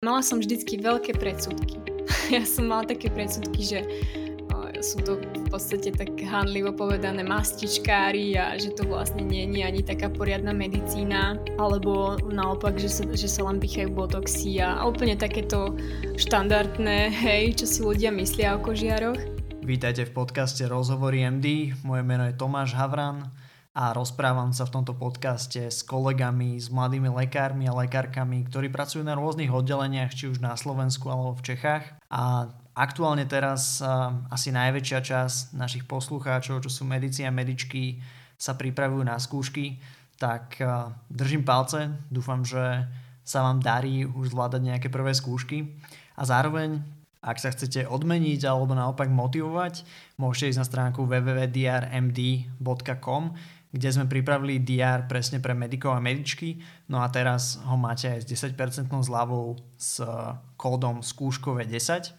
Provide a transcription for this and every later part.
Mala som vždycky veľké predsudky. Ja som mala také predsudky, že sú to v podstate tak hanlivo povedané mastičkári a že to vlastne nie je ani taká poriadna medicína, alebo naopak, že sa, že sa len pichajú botoxy a, úplne takéto štandardné, hej, čo si ľudia myslia o kožiaroch. Vítajte v podcaste Rozhovory MD, moje meno je Tomáš Havran a rozprávam sa v tomto podcaste s kolegami, s mladými lekármi a lekárkami, ktorí pracujú na rôznych oddeleniach, či už na Slovensku alebo v Čechách. A aktuálne teraz asi najväčšia časť našich poslucháčov, čo sú medici a medičky, sa pripravujú na skúšky, tak držím palce, dúfam, že sa vám darí už zvládať nejaké prvé skúšky. A zároveň ak sa chcete odmeniť alebo naopak motivovať, môžete ísť na stránku www.drmd.com, kde sme pripravili DR presne pre medikov a medičky, no a teraz ho máte aj s 10% zľavou s kódom skúškové 10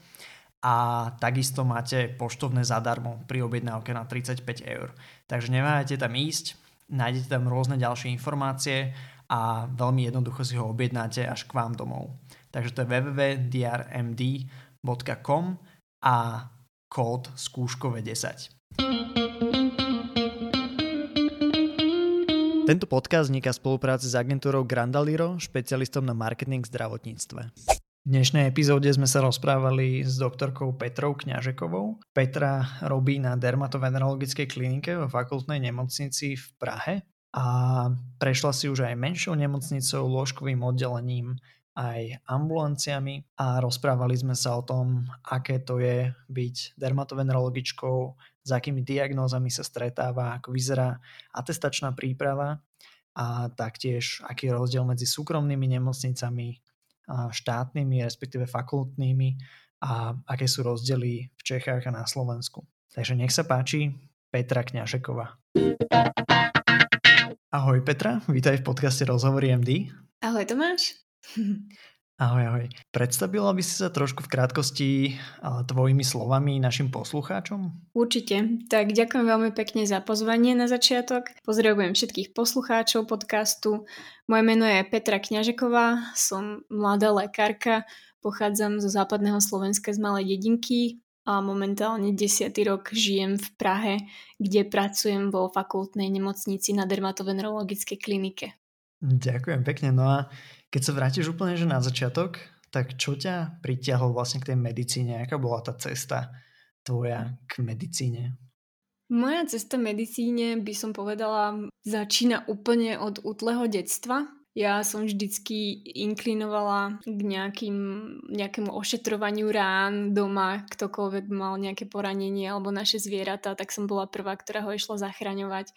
a takisto máte poštovné zadarmo pri objednávke na 35 eur. Takže neváhajte tam ísť, nájdete tam rôzne ďalšie informácie a veľmi jednoducho si ho objednáte až k vám domov. Takže to je www.drmd.com a kód skúškové 10. Tento podcast vzniká spolupráci s agentúrou Grandaliro, špecialistom na marketing v zdravotníctve. V dnešnej epizóde sme sa rozprávali s doktorkou Petrou Kňažekovou. Petra robí na dermatovenerologickej klinike vo fakultnej nemocnici v Prahe a prešla si už aj menšou nemocnicou, lôžkovým oddelením, aj ambulanciami a rozprávali sme sa o tom, aké to je byť dermatovenerologičkou, s akými diagnózami sa stretáva, ako vyzerá atestačná príprava a taktiež aký je rozdiel medzi súkromnými nemocnicami, štátnymi, respektíve fakultnými a aké sú rozdiely v Čechách a na Slovensku. Takže nech sa páči, Petra Kňažeková. Ahoj Petra, vítaj v podcaste Rozhovory MD. Ahoj Tomáš. Ahoj, ahoj. Predstavila by si sa trošku v krátkosti tvojimi slovami našim poslucháčom? Určite. Tak ďakujem veľmi pekne za pozvanie na začiatok. Pozdravujem všetkých poslucháčov podcastu. Moje meno je Petra Kňažeková, som mladá lekárka, pochádzam zo západného Slovenska z malej dedinky a momentálne 10. rok žijem v Prahe, kde pracujem vo fakultnej nemocnici na dermatovenerologickej klinike. Ďakujem pekne. No a keď sa vrátiš úplne že na začiatok, tak čo ťa pritiahlo vlastne k tej medicíne? Aká bola tá cesta tvoja k medicíne? Moja cesta medicíne by som povedala začína úplne od útleho detstva. Ja som vždycky inklinovala k nejakým, nejakému ošetrovaniu rán doma, ktokoľvek mal nejaké poranenie alebo naše zvieratá, tak som bola prvá, ktorá ho išla zachraňovať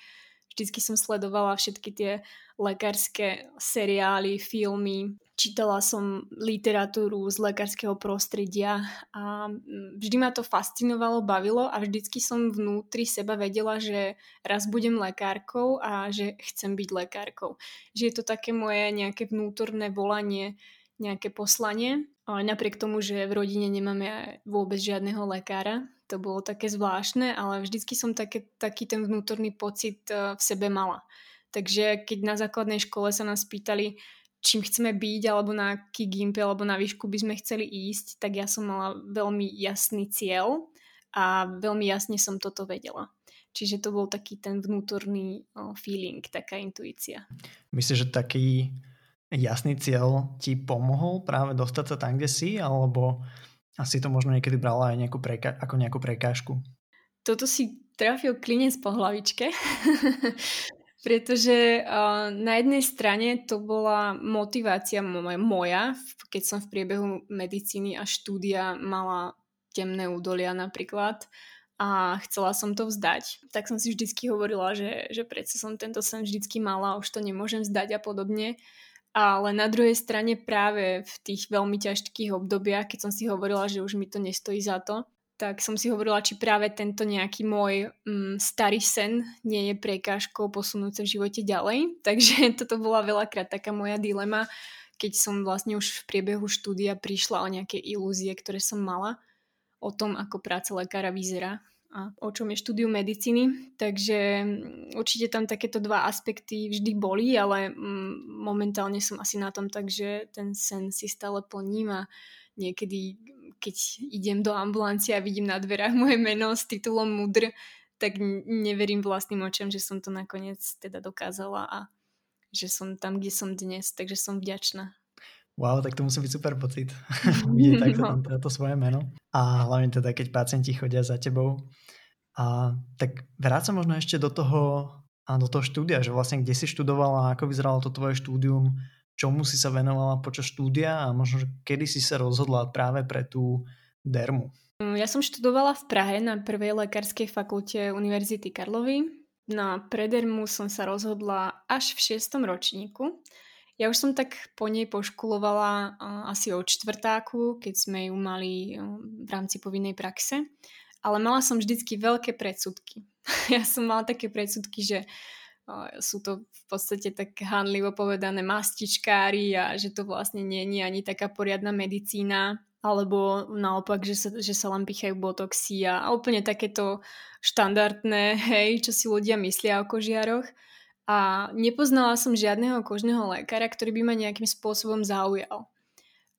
Vždycky som sledovala všetky tie lekárske seriály, filmy, čítala som literatúru z lekárskeho prostredia a mm, vždy ma to fascinovalo, bavilo a vždycky som vnútri seba vedela, že raz budem lekárkou a že chcem byť lekárkou. Že je to také moje nejaké vnútorné volanie, nejaké poslanie. Ale napriek tomu, že v rodine nemáme vôbec žiadneho lekára, to bolo také zvláštne, ale vždycky som také, taký ten vnútorný pocit eh, v sebe mala. Takže keď na základnej škole sa nás pýtali, čím chceme byť, alebo na aký gimpe, alebo na výšku by sme chceli ísť, tak ja som mala veľmi jasný cieľ a veľmi jasne som toto vedela. Čiže to bol taký ten vnútorný feeling, taká intuícia. Myslíš, že taký jasný cieľ ti pomohol práve dostať sa tam, kde si, alebo asi to možno niekedy brala aj nejakú preka- ako nejakú prekážku. Toto si trafil klinec po hlavičke, pretože uh, na jednej strane to bola motivácia moja, keď som v priebehu medicíny a štúdia mala temné údolia napríklad a chcela som to vzdať, tak som si vždycky hovorila, že, že predsa som tento sen vždycky mala, už to nemôžem vzdať a podobne. Ale na druhej strane práve v tých veľmi ťažkých obdobiach, keď som si hovorila, že už mi to nestojí za to, tak som si hovorila, či práve tento nejaký môj mm, starý sen nie je prekážkou posunúť sa v živote ďalej. Takže toto bola veľakrát taká moja dilema, keď som vlastne už v priebehu štúdia prišla o nejaké ilúzie, ktoré som mala o tom, ako práca lekára vyzerá a o čom je štúdium medicíny. Takže mm, určite tam takéto dva aspekty vždy boli, ale mm, momentálne som asi na tom tak, že ten sen si stále plním a niekedy, keď idem do ambulancie a vidím na dverách moje meno s titulom Mudr, tak neverím vlastným očam, že som to nakoniec teda dokázala a že som tam, kde som dnes, takže som vďačná. Wow, tak to musí byť super pocit. Vidieť takto no. tam to svoje meno. A hlavne teda, keď pacienti chodia za tebou. A tak vráť sa možno ešte do toho, a do toho štúdia, že vlastne kde si študovala, ako vyzeralo to tvoje štúdium, čomu si sa venovala počas štúdia a možno, že kedy si sa rozhodla práve pre tú dermu. Mm, ja som študovala v Prahe na prvej lekárskej fakulte Univerzity Karlovy. Na predermu som sa rozhodla až v šiestom ročníku. Ja už som tak po nej poškulovala asi od čtvrtáku, keď sme ju mali v rámci povinnej praxe. Ale mala som vždycky veľké predsudky. ja som mala také predsudky, že sú to v podstate tak hanlivo povedané mastičkári a že to vlastne nie je ani taká poriadna medicína alebo naopak, že sa, že sa len pichajú botoxy a, a úplne takéto štandardné, hej, čo si ľudia myslia o kožiaroch a nepoznala som žiadneho kožného lekára, ktorý by ma nejakým spôsobom zaujal.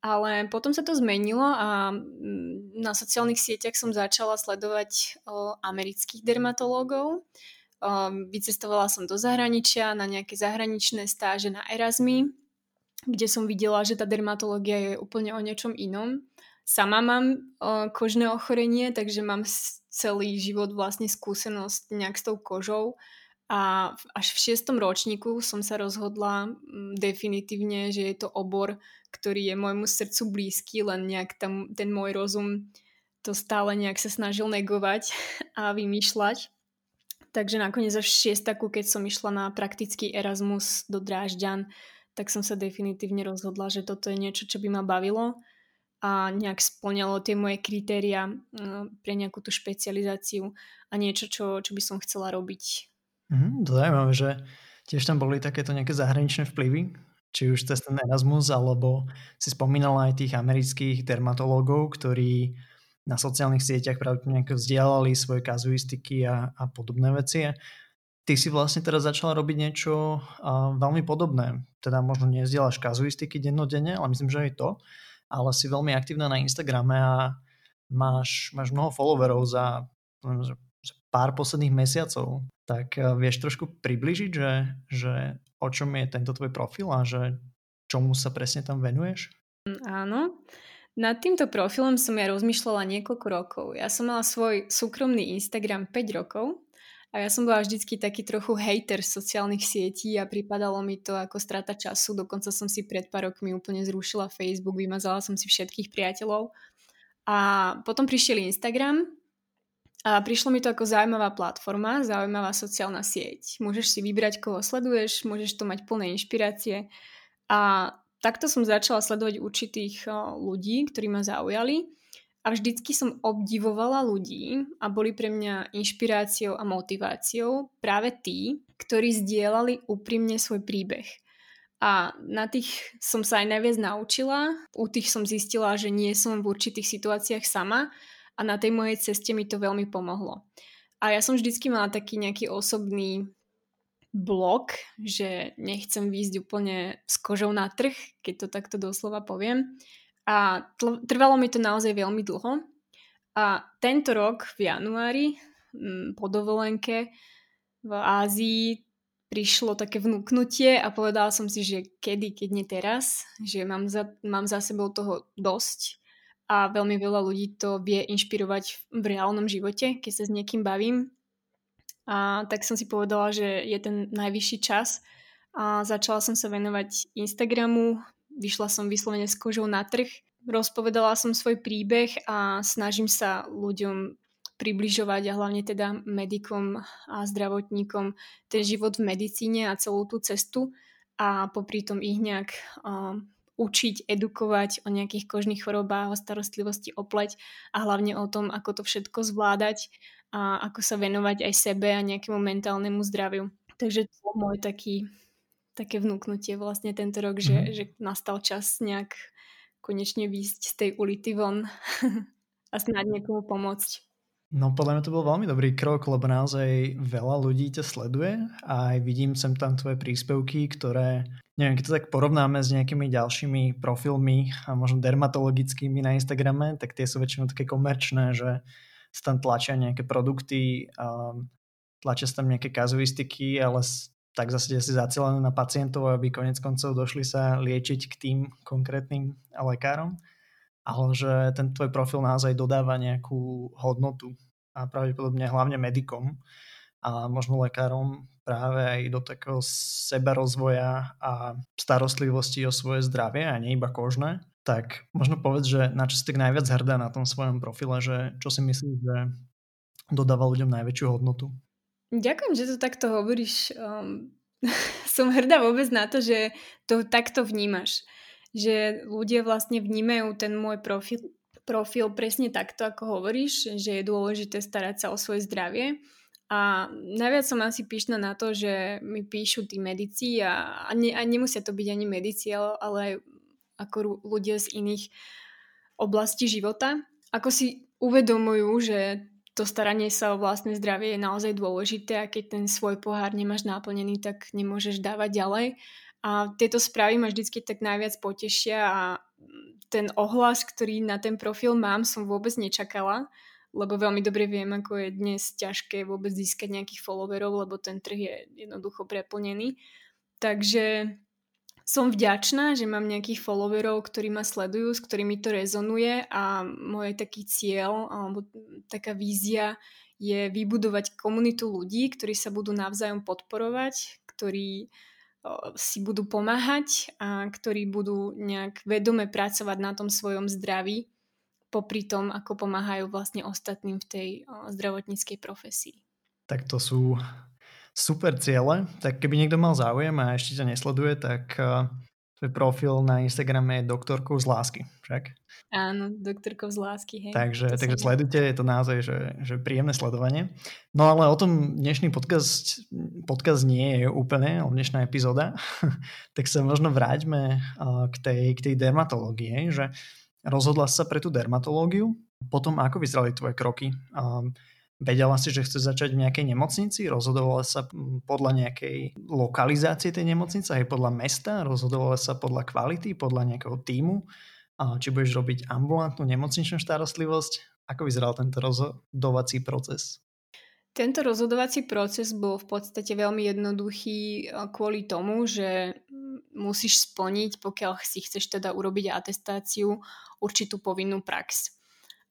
Ale potom sa to zmenilo a mm, na sociálnych sieťach som začala sledovať o, amerických dermatológov. O, vycestovala som do zahraničia na nejaké zahraničné stáže na Erasmy, kde som videla, že tá dermatológia je úplne o niečom inom. Sama mám o, kožné ochorenie, takže mám celý život vlastne skúsenosť nejak s tou kožou a až v šiestom ročníku som sa rozhodla mm, definitívne, že je to obor, ktorý je môjmu srdcu blízky, len nejak tam ten môj rozum to stále nejak sa snažil negovať a vymýšľať. Takže nakoniec až v šiestaku, keď som išla na praktický Erasmus do Drážďan, tak som sa definitívne rozhodla, že toto je niečo, čo by ma bavilo a nejak splňalo tie moje kritéria mm, pre nejakú tú špecializáciu a niečo, čo, čo by som chcela robiť Mm, to zaujímavé, že tiež tam boli takéto nejaké zahraničné vplyvy, či už cez ten Erasmus, alebo si spomínala aj tých amerických dermatológov, ktorí na sociálnych sieťach pravdepodobne vzdielali svoje kazuistiky a, a podobné veci. Ty si vlastne teraz začala robiť niečo a, veľmi podobné. Teda možno nezdieľaš kazuistiky dennodenne, ale myslím, že aj to. Ale si veľmi aktívna na Instagrame a máš, máš mnoho followerov za pár posledných mesiacov, tak eh, vieš trošku približiť, že, že o čom je tento tvoj profil a že čomu sa presne tam venuješ? Mm, áno. Nad týmto profilom som ja rozmýšľala niekoľko rokov. Ja som mala svoj súkromný Instagram 5 rokov a ja som bola vždycky taký trochu hater sociálnych sietí a pripadalo mi to ako strata času. Dokonca som si pred pár rokmi úplne zrušila Facebook, vymazala som si všetkých priateľov. A potom prišiel Instagram a prišlo mi to ako zaujímavá platforma, zaujímavá sociálna sieť. Môžeš si vybrať, koho sleduješ, môžeš to mať plné inšpirácie. A takto som začala sledovať určitých ľudí, ktorí ma zaujali. A vždycky som obdivovala ľudí a boli pre mňa inšpiráciou a motiváciou práve tí, ktorí zdieľali úprimne svoj príbeh. A na tých som sa aj najviac naučila. U tých som zistila, že nie som v určitých situáciách sama a na tej mojej ceste mi to veľmi pomohlo. A ja som vždycky mala taký nejaký osobný blok, že nechcem výjsť úplne s kožou na trh, keď to takto doslova poviem. A trvalo mi to naozaj veľmi dlho. A tento rok v januári mm, po dovolenke v Ázii prišlo také vnúknutie a povedala som si, že kedy, keď nie teraz, že mám za, mám za sebou toho dosť a veľmi veľa ľudí to vie inšpirovať v reálnom živote, keď sa s niekým bavím. A tak som si povedala, že je ten najvyšší čas. A začala som sa venovať Instagramu, vyšla som vyslovene s kožou na trh, rozpovedala som svoj príbeh a snažím sa ľuďom približovať a hlavne teda medikom a zdravotníkom ten život v medicíne a celú tú cestu. A popri tom ich nejak uh, učiť, edukovať o nejakých kožných chorobách, o starostlivosti o pleť a hlavne o tom, ako to všetko zvládať a ako sa venovať aj sebe a nejakému mentálnemu zdraviu. Takže to je môj taký, také vnúknutie vlastne tento rok, mm. že, mhm. že nastal čas nejak konečne výjsť z tej ulity von a snáď niekomu pomôcť. No podľa mňa to bol veľmi dobrý krok, lebo naozaj veľa ľudí ťa sleduje a aj vidím sem tam tvoje príspevky, ktoré, neviem, keď to tak porovnáme s nejakými ďalšími profilmi a možno dermatologickými na Instagrame, tak tie sú väčšinou také komerčné, že sa tam tlačia nejaké produkty, a tlačia sa tam nejaké kazuistiky, ale tak zase si zacielené na pacientov, aby konec koncov došli sa liečiť k tým konkrétnym lekárom. Ale že ten tvoj profil naozaj dodáva nejakú hodnotu a pravdepodobne hlavne medikom a možno lekárom práve aj do takého sebarozvoja a starostlivosti o svoje zdravie a nie iba kožné, tak možno povedz, že na čo si tak najviac hrdá na tom svojom profile, že čo si myslíš, že dodáva ľuďom najväčšiu hodnotu? Ďakujem, že to takto hovoríš. Um, som hrdá vôbec na to, že to takto vnímaš že ľudia vlastne vnímajú ten môj profil, profil presne takto, ako hovoríš, že je dôležité starať sa o svoje zdravie. A najviac som asi píšna na to, že mi píšu tí medici a, a, ne, a nemusia to byť ani medici, ale, ale aj ako ľudia z iných oblastí života. Ako si uvedomujú, že to staranie sa o vlastné zdravie je naozaj dôležité a keď ten svoj pohár nemáš naplnený, tak nemôžeš dávať ďalej. A tieto správy ma vždycky tak najviac potešia a ten ohlas, ktorý na ten profil mám, som vôbec nečakala, lebo veľmi dobre viem, ako je dnes ťažké vôbec získať nejakých followerov, lebo ten trh je jednoducho preplnený. Takže som vďačná, že mám nejakých followerov, ktorí ma sledujú, s ktorými to rezonuje a môj taký cieľ alebo taká vízia je vybudovať komunitu ľudí, ktorí sa budú navzájom podporovať, ktorí si budú pomáhať a ktorí budú nejak vedome pracovať na tom svojom zdraví popri tom, ako pomáhajú vlastne ostatným v tej zdravotníckej profesii. Tak to sú super ciele. Tak keby niekto mal záujem a ešte ťa nesleduje, tak Tvoj profil na Instagrame je doktorkou z lásky, však? Áno, doktorkou z lásky, hej. Takže, takže sledujte, je to naozaj že, že príjemné sledovanie. No ale o tom dnešný podcast, podcast nie je úplne, ale dnešná epizóda, tak sa možno vráťme k tej, k tej dermatológii, že rozhodla sa pre tú dermatológiu, potom ako vyzerali tvoje kroky? Vedela si, že chce začať v nejakej nemocnici? Rozhodovala sa podľa nejakej lokalizácie tej nemocnice, aj podľa mesta? Rozhodovala sa podľa kvality, podľa nejakého týmu? Či budeš robiť ambulantnú nemocničnú starostlivosť? Ako vyzeral tento rozhodovací proces? Tento rozhodovací proces bol v podstate veľmi jednoduchý kvôli tomu, že musíš splniť, pokiaľ si chceš teda urobiť atestáciu, určitú povinnú prax.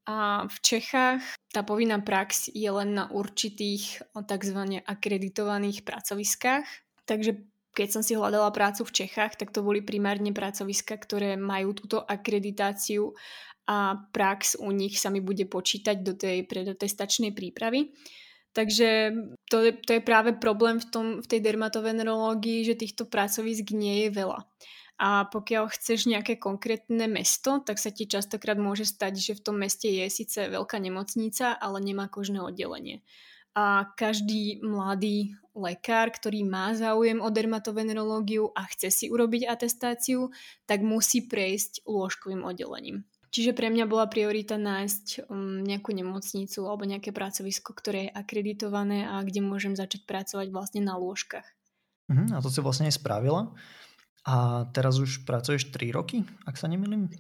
A v Čechách tá povinná prax je len na určitých tzv. akreditovaných pracoviskách. Takže keď som si hľadala prácu v Čechách, tak to boli primárne pracoviska, ktoré majú túto akreditáciu a prax u nich sa mi bude počítať do tej predotestačnej prípravy. Takže to je, to je práve problém v, tom, v tej dermatovenerológii, že týchto pracovisk nie je veľa. A pokiaľ chceš nejaké konkrétne mesto, tak sa ti častokrát môže stať, že v tom meste je síce veľká nemocnica, ale nemá kožné oddelenie. A každý mladý lekár, ktorý má záujem o dermatovenerológiu a chce si urobiť atestáciu, tak musí prejsť lôžkovým oddelením. Čiže pre mňa bola priorita nájsť um, nejakú nemocnicu alebo nejaké pracovisko, ktoré je akreditované a kde môžem začať pracovať vlastne na lôžkach. Uh-huh, a to si vlastne aj spravila. A teraz už pracuješ 3 roky, ak sa nemýlim?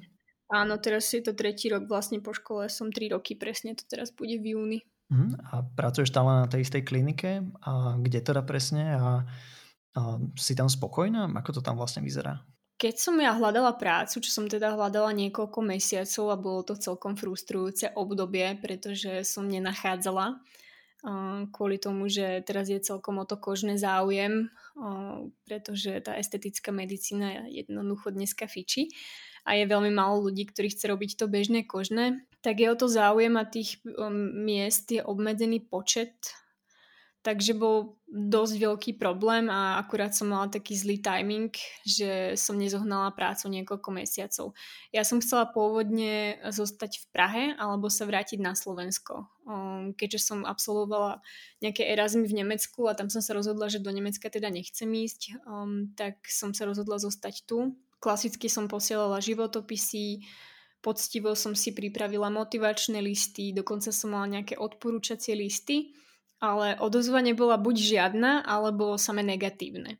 Áno, teraz je to tretí rok, vlastne po škole som 3 roky, presne to teraz bude v júni. Uh, a pracuješ tam na tej istej klinike? A kde teda presne? A, a si tam spokojná? Ako to tam vlastne vyzerá? Keď som ja hľadala prácu, čo som teda hľadala niekoľko mesiacov a bolo to celkom frustrujúce obdobie, pretože som nenachádzala kvôli tomu, že teraz je celkom o to kožné záujem, pretože tá estetická medicína jednoducho dneska fičí a je veľmi málo ľudí, ktorí chce robiť to bežné kožné, tak je o to záujem a tých um, miest je obmedzený počet Takže bol dosť veľký problém a akurát som mala taký zlý timing, že som nezohnala prácu niekoľko mesiacov. Ja som chcela pôvodne zostať v Prahe alebo sa vrátiť na Slovensko. Um, keďže som absolvovala nejaké Erasmy v Nemecku a tam som sa rozhodla, že do Nemecka teda nechcem ísť, um, tak som sa rozhodla zostať tu. Klasicky som posielala životopisy, poctivo som si pripravila motivačné listy, dokonca som mala nejaké odporúčacie listy, ale odozva nebola buď žiadna, alebo same negatívne.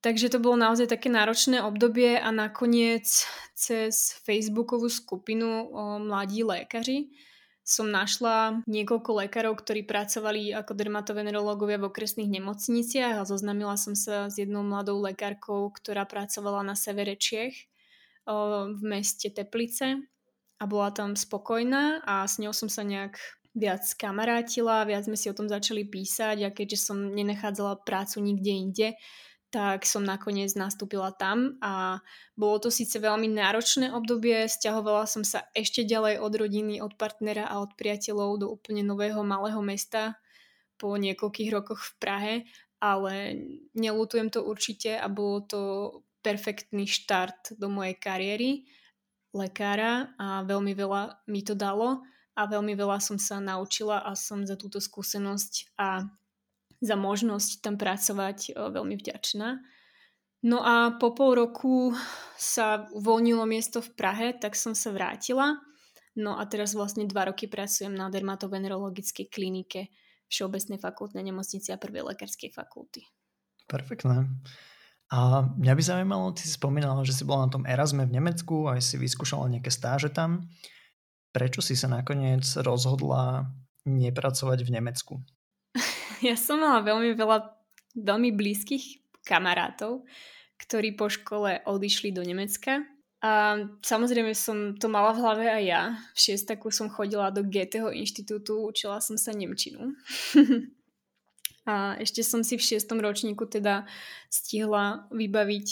Takže to bolo naozaj také náročné obdobie a nakoniec cez Facebookovú skupinu mladí lékaři som našla niekoľko lekárov, ktorí pracovali ako dermatovenerológovia v okresných nemocniciach a zoznamila som sa s jednou mladou lekárkou, ktorá pracovala na severe Čiech v meste Teplice a bola tam spokojná a s ňou som sa nejak viac kamarátila, viac sme si o tom začali písať a keďže som nenachádzala prácu nikde inde, tak som nakoniec nastúpila tam a bolo to síce veľmi náročné obdobie, stiahovala som sa ešte ďalej od rodiny, od partnera a od priateľov do úplne nového malého mesta po niekoľkých rokoch v Prahe, ale nelutujem to určite a bolo to perfektný štart do mojej kariéry lekára a veľmi veľa mi to dalo a veľmi veľa som sa naučila a som za túto skúsenosť a za možnosť tam pracovať veľmi vďačná. No a po pol roku sa uvoľnilo miesto v Prahe, tak som sa vrátila. No a teraz vlastne dva roky pracujem na dermatovenerologickej klinike Všeobecnej fakultnej nemocnici a prvej lekárskej fakulty. Perfektné. A mňa by zaujímalo, ty si spomínala, že si bola na tom Erasme v Nemecku, aj si vyskúšala nejaké stáže tam. Prečo si sa nakoniec rozhodla nepracovať v Nemecku? ja som mala veľmi veľa veľmi blízkych kamarátov, ktorí po škole odišli do Nemecka. A samozrejme som to mala v hlave aj ja. V šiestaku som chodila do Goetheho inštitútu, učila som sa Nemčinu. a ešte som si v šiestom ročníku teda stihla vybaviť,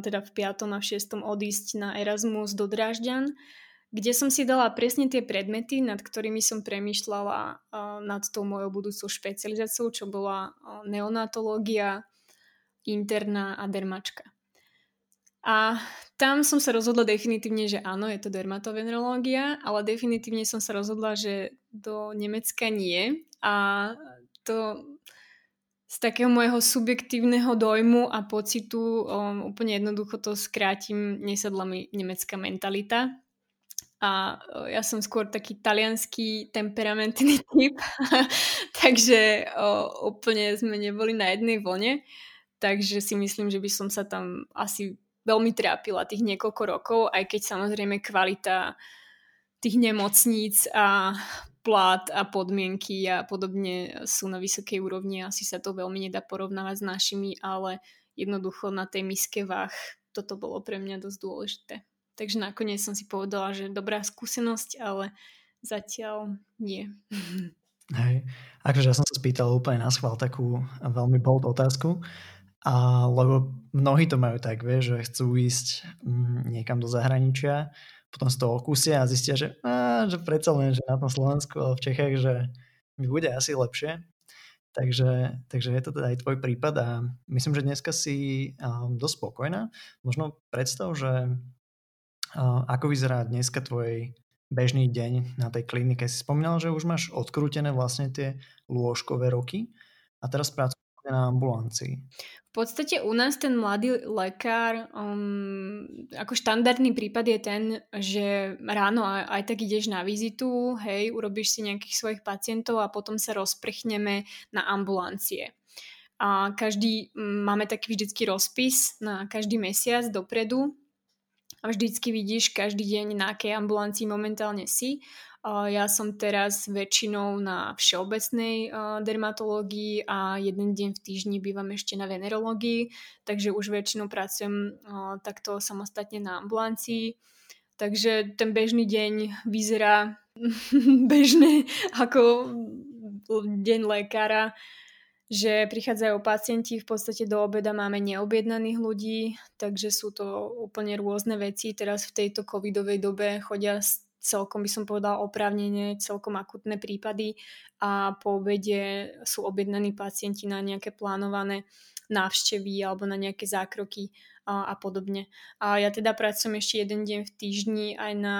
teda v piatom a v šiestom odísť na Erasmus do Drážďan kde som si dala presne tie predmety, nad ktorými som premyšľala nad tou mojou budúcou špecializáciou, čo bola neonatológia, interná a dermačka. A tam som sa rozhodla definitívne, že áno, je to dermatovenerológia, ale definitívne som sa rozhodla, že do Nemecka nie. A to z takého môjho subjektívneho dojmu a pocitu, um, úplne jednoducho to skrátim, nesadla mi nemecká mentalita a ja som skôr taký talianský temperamentný typ, takže o, úplne sme neboli na jednej vlne, takže si myslím, že by som sa tam asi veľmi trápila tých niekoľko rokov, aj keď samozrejme kvalita tých nemocníc a plát a podmienky a podobne sú na vysokej úrovni. Asi sa to veľmi nedá porovnávať s našimi, ale jednoducho na tej miske váh toto bolo pre mňa dosť dôležité. Takže nakoniec som si povedala, že dobrá skúsenosť, ale zatiaľ nie. Hej. Akože ja som sa spýtal úplne na schvál takú veľmi bold otázku, a, lebo mnohí to majú tak, vie, že chcú ísť mm, niekam do zahraničia, potom z toho okusia a zistia, že, á, že predsa len, že na tom Slovensku, ale v Čechách, že mi bude asi lepšie. Takže, takže je to teda aj tvoj prípad a myslím, že dneska si um, dosť spokojná. Možno predstav, že ako vyzerá dneska tvoj bežný deň na tej klinike? Si spomínal, že už máš odkrútené vlastne tie lôžkové roky a teraz pracuješ na ambulancii. V podstate u nás ten mladý lekár, um, ako štandardný prípad je ten, že ráno aj, aj tak ideš na vizitu, hej, urobíš si nejakých svojich pacientov a potom sa rozprchneme na ambulancie. A každý, máme taký vždycky rozpis na každý mesiac dopredu, a vždycky vidíš každý deň, na akej ambulancii momentálne si. Ja som teraz väčšinou na všeobecnej dermatológii a jeden deň v týždni bývam ešte na venerológii, takže už väčšinou pracujem takto samostatne na ambulancii. Takže ten bežný deň vyzerá bežne ako deň lekára že prichádzajú pacienti, v podstate do obeda máme neobjednaných ľudí, takže sú to úplne rôzne veci. Teraz v tejto covidovej dobe chodia celkom by som povedala oprávnene, celkom akutné prípady a po obede sú objednaní pacienti na nejaké plánované návštevy alebo na nejaké zákroky a, a podobne. A ja teda pracujem ešte jeden deň v týždni aj na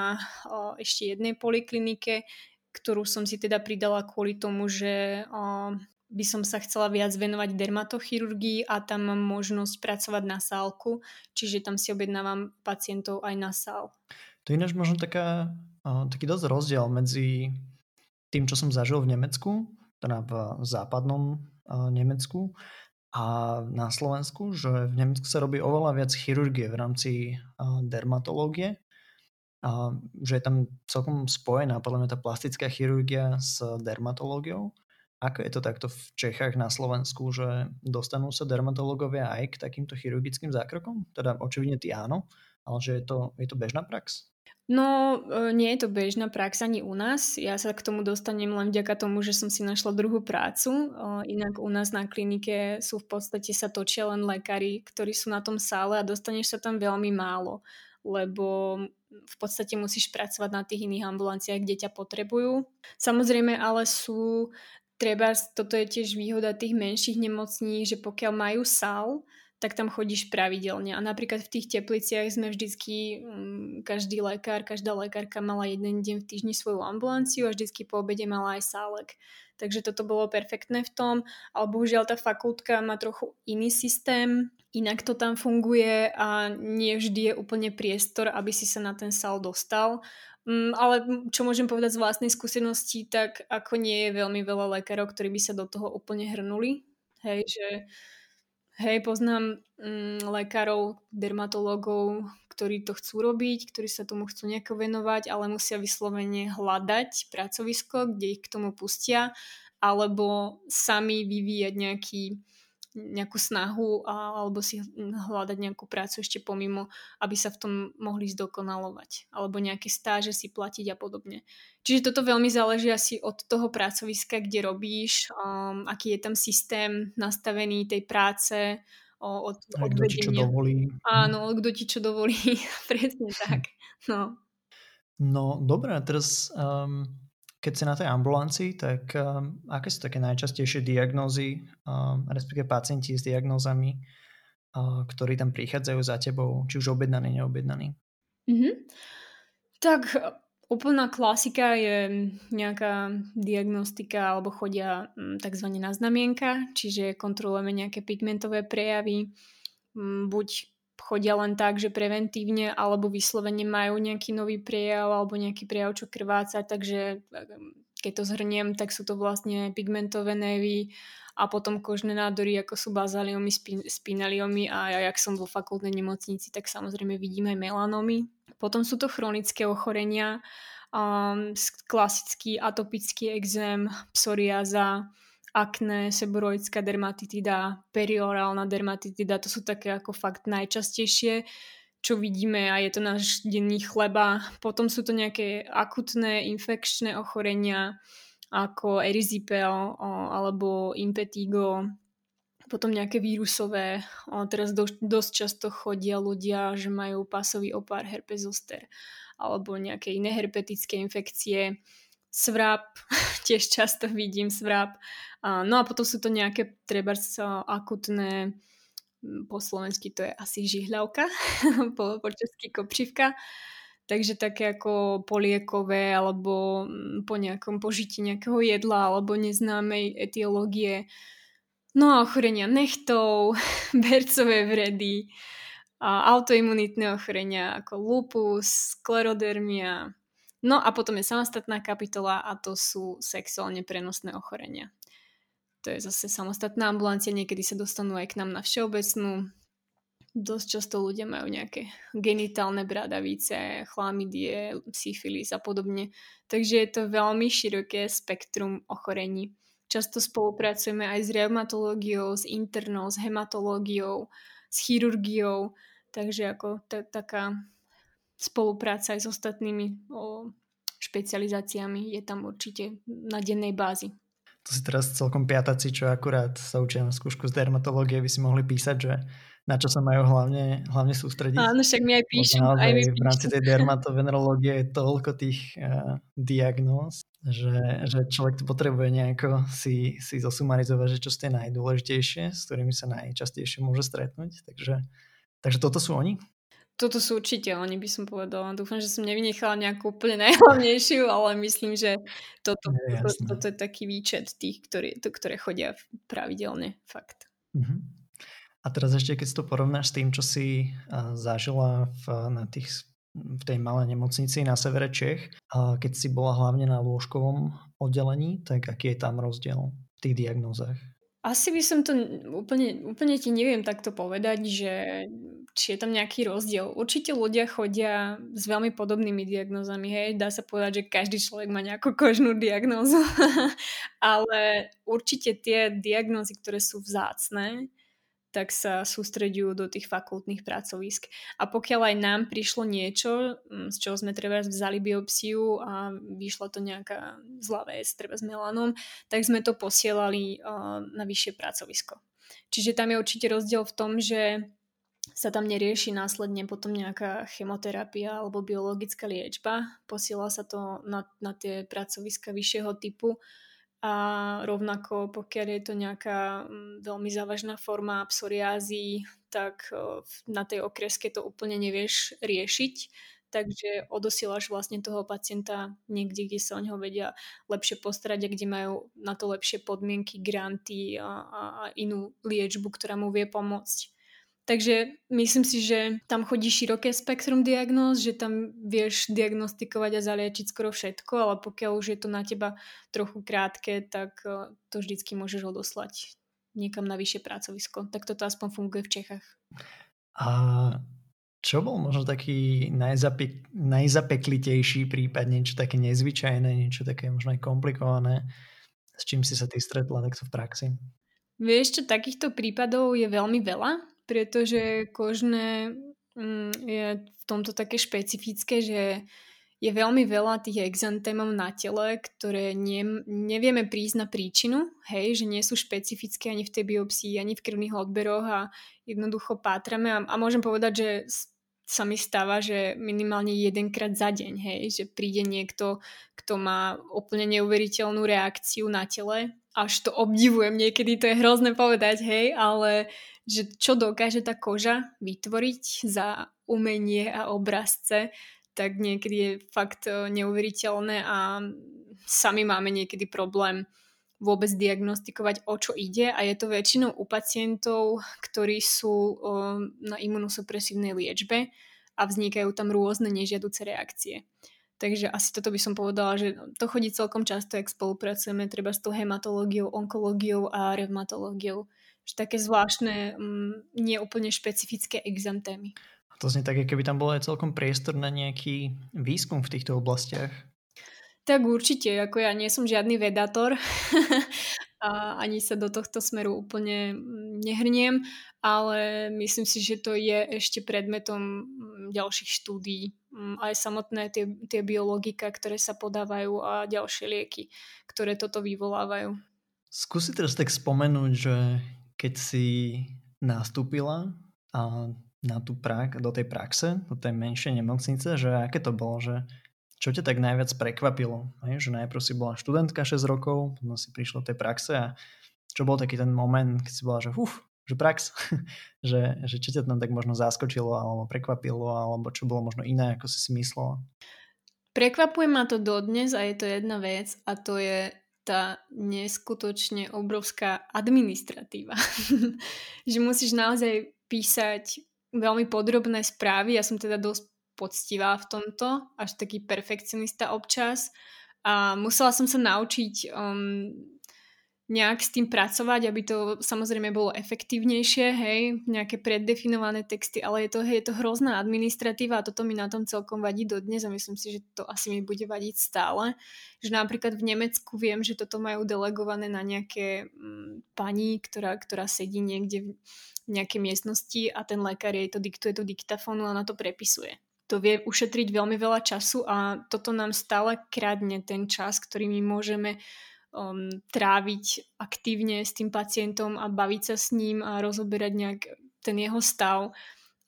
o, ešte jednej poliklinike, ktorú som si teda pridala kvôli tomu, že o, by som sa chcela viac venovať dermatochirurgii a tam mám možnosť pracovať na sálku, čiže tam si objednávam pacientov aj na sál. To je ináč možno taká, taký dosť rozdiel medzi tým, čo som zažil v Nemecku, teda v západnom Nemecku a na Slovensku, že v Nemecku sa robí oveľa viac chirurgie v rámci dermatológie, a že je tam celkom spojená podľa mňa tá plastická chirurgia s dermatológiou. Ako je to takto v Čechách na Slovensku, že dostanú sa dermatológovia aj k takýmto chirurgickým zákrokom? Teda očividne ty áno, ale že je to, je to bežná prax? No, e, nie je to bežná prax ani u nás. Ja sa k tomu dostanem len vďaka tomu, že som si našla druhú prácu. E, inak u nás na klinike sú v podstate sa točia len lekári, ktorí sú na tom sále a dostaneš sa tam veľmi málo, lebo v podstate musíš pracovať na tých iných ambulanciách, kde ťa potrebujú. Samozrejme, ale sú treba, toto je tiež výhoda tých menších nemocní, že pokiaľ majú sál, tak tam chodíš pravidelne. A napríklad v tých tepliciach sme vždycky, um, každý lekár, každá lekárka mala jeden deň v týždni svoju ambulanciu a vždycky po obede mala aj sálek. Takže toto bolo perfektné v tom, ale bohužiaľ tá fakultka má trochu iný systém, inak to tam funguje a nie vždy je úplne priestor, aby si sa na ten sál dostal. Um, ale čo môžem povedať z vlastnej skúsenosti, tak ako nie je veľmi veľa lekárov, ktorí by sa do toho úplne hrnuli. Hej, že Hej, poznám mm, lekárov, dermatológov, ktorí to chcú robiť, ktorí sa tomu chcú nejako venovať, ale musia vyslovene hľadať pracovisko, kde ich k tomu pustia, alebo sami vyvíjať nejaký nejakú snahu a, alebo si hľadať nejakú prácu ešte pomimo, aby sa v tom mohli zdokonalovať. Alebo nejaké stáže si platiť a podobne. Čiže toto veľmi záleží asi od toho pracoviska, kde robíš, um, aký je tam systém nastavený tej práce, o, od, od kto ti čo dovolí. Áno, kto ti čo dovolí. Presne tak. No. No, dobré, teraz um, keď si na tej ambulancii, tak um, aké sú také najčastejšie diagnózy, um, respektíve pacienti s diagnózami, uh, ktorí tam prichádzajú za tebou, či už objednaní, neobjednaní? Mm-hmm. Tak úplná klasika je nejaká diagnostika alebo chodia um, tzv. na znamienka, čiže kontrolujeme nejaké pigmentové prejavy, um, buď chodia len tak, že preventívne, alebo vyslovene majú nejaký nový prejav alebo nejaký prejav, čo krváca, takže ehm, keď to zhrniem, tak sú to vlastne pigmentové nevy a potom kožné nádory, ako sú bazaliomy, spinaliomy a ja, jak som vo fakultnej nemocnici, tak samozrejme vidím aj melanomy. Potom sú to chronické ochorenia, um, klasický atopický exém, psoriáza, akné, seboroická dermatitida, periorálna dermatitida, to sú také ako fakt najčastejšie, čo vidíme a je to náš denný chleba. Potom sú to nejaké akutné infekčné ochorenia ako eryzipel alebo impetigo, potom nejaké vírusové. Teraz do, dosť často chodia ľudia, že majú pásový opár herpes zoster alebo nejaké iné herpetické infekcie svrap, tiež často vidím svrap. No a potom sú to nejaké treba akutné, po slovensky to je asi žihľavka, po, po česky kopřivka. Takže také ako poliekové alebo po nejakom požití nejakého jedla alebo neznámej etiológie. No a ochorenia nechtov, bercové vredy, a autoimunitné ochorenia ako lupus, sklerodermia, No a potom je samostatná kapitola a to sú sexuálne prenosné ochorenia. To je zase samostatná ambulancia, niekedy sa dostanú aj k nám na všeobecnú. Dosť často ľudia majú nejaké genitálne bradavice, chlamydie, syfilis a podobne. Takže je to veľmi široké spektrum ochorení. Často spolupracujeme aj s reumatológiou, s internou, s hematológiou, s chirurgiou, takže ako taká spolupráca aj s ostatnými o, špecializáciami je tam určite na dennej bázi. To si teraz celkom piataci, čo akurát sa učia na skúšku z dermatológie, by si mohli písať, že na čo sa majú hlavne, hlavne sústrediť. Áno, však mi aj píšu. Aj mi píšu. V rámci tej dermatovenerológie je toľko tých uh, diagnóz, že, že človek to potrebuje nejako si, si zosumarizovať, že čo sú tie najdôležitejšie, s ktorými sa najčastejšie môže stretnúť. Takže, takže toto sú oni? Toto sú určite oni, by som povedala. Dúfam, že som nevynechala nejakú úplne najhlavnejšiu, ale myslím, že toto, je, toto, toto je taký výčet tých, ktorí, to, ktoré chodia pravidelne, fakt. Uh-huh. A teraz ešte, keď si to porovnáš s tým, čo si uh, zažila v, na tých v tej malej nemocnici na severe Čech. Keď si bola hlavne na lôžkovom oddelení, tak aký je tam rozdiel v tých diagnózach? Asi by som to úplne, úplne ti neviem takto povedať, že či je tam nejaký rozdiel. Určite ľudia chodia s veľmi podobnými diagnózami, hej, dá sa povedať, že každý človek má nejakú kožnú diagnózu, ale určite tie diagnózy, ktoré sú vzácne, tak sa sústredujú do tých fakultných pracovisk. A pokiaľ aj nám prišlo niečo, mm, z čoho sme treba vzali biopsiu a vyšla to nejaká zlá vec, treba s melanom, tak sme to posielali na vyššie pracovisko. Čiže tam je určite rozdiel v tom, že sa tam nerieši následne potom nejaká chemoterapia alebo biologická liečba. Posiela sa to na, na tie pracoviska vyššieho typu a rovnako pokiaľ je to nejaká mm, veľmi závažná forma psoriázy, tak na tej okreske to úplne nevieš riešiť, takže odosielaš vlastne toho pacienta niekde, kde sa o neho vedia lepšie postarať a kde majú na to lepšie podmienky, granty a, a, a inú liečbu, ktorá mu vie pomôcť. Takže myslím si, že tam chodí široké spektrum diagnóz, že tam vieš diagnostikovať a zaliečiť skoro všetko, ale pokiaľ už je to na teba trochu krátke, tak eh, to vždycky môžeš odoslať niekam na vyššie pracovisko. Tak toto aspoň funguje v Čechách. A čo bol možno taký najzape- najzapeklitejší prípad, niečo také nezvyčajné, niečo také možno aj komplikované, s čím si sa ty stretla takto v praxi? Vieš čo, takýchto prípadov je veľmi veľa pretože kožné mm, je v tomto také špecifické, že je veľmi veľa tých exantémov na tele, ktoré ne, nevieme prísť na príčinu, hej, že nie sú špecifické ani v tej biopsii, ani v krvných odberoch a jednoducho pátrame. A, a môžem povedať, že sa mi stáva, že minimálne jedenkrát za deň, hej, že príde niekto, kto má úplne neuveriteľnú reakciu na tele, až to obdivujem, niekedy to je hrozné povedať, hej, ale že čo dokáže tá koža vytvoriť za umenie a obrazce, tak niekedy je fakt e, neuveriteľné a sami máme niekedy problém vôbec diagnostikovať, o čo ide a je to väčšinou u pacientov, ktorí sú e, na imunosupresívnej liečbe a vznikajú tam rôzne nežiaduce reakcie. Takže asi toto by som povedala, že to chodí celkom často, ak spolupracujeme treba s tou hematológiou, onkológiou a reumatológiou že také zvláštne, um, nie úplne špecifické exantémy. A to znie tak, keby tam bol aj celkom priestor na nejaký výskum v týchto oblastiach. Tak určite, ako ja nie som žiadny vedátor a ani sa do tohto smeru úplne mm, nehrniem, ale myslím si, že to je ešte predmetom mm, ďalších štúdí. Mm, aj samotné tie, tie biologika, ktoré sa podávajú a ďalšie lieky, ktoré toto vyvolávajú. Skúsi teraz tak spomenúť, že keď si nastúpila a na tú prak, do tej praxe, do tej menšej nemocnice, že aké to bolo, že čo ťa tak najviac prekvapilo? Hej? Že najprv si bola študentka 6 rokov, potom si prišla tej praxe a čo bol taký ten moment, keď si bola, že uf, že prax, že, že čo ťa tam tak možno zaskočilo alebo prekvapilo, alebo čo bolo možno iné, ako si si myslela? Prekvapuje ma to dodnes a je to jedna vec a to je tá neskutočne obrovská administratíva. že musíš naozaj písať veľmi podrobné správy. Ja som teda dosť poctivá v tomto, až taký perfekcionista občas. A musela som sa naučiť um, nejak s tým pracovať, aby to samozrejme bolo efektívnejšie, hej, nejaké preddefinované texty, ale je to, hej, je to hrozná administratíva a toto mi na tom celkom vadí dodnes a myslím si, že to asi mi bude vadiť stále. Že napríklad v Nemecku viem, že toto majú delegované na nejaké mm, pani, ktorá, ktorá sedí niekde v nejakej miestnosti a ten lekár jej to diktuje do diktafónu a na to prepisuje to vie ušetriť veľmi veľa času a toto nám stále kradne ten čas, ktorý my môžeme um, tráviť aktívne s tým pacientom a baviť sa s ním a rozoberať nejak ten jeho stav.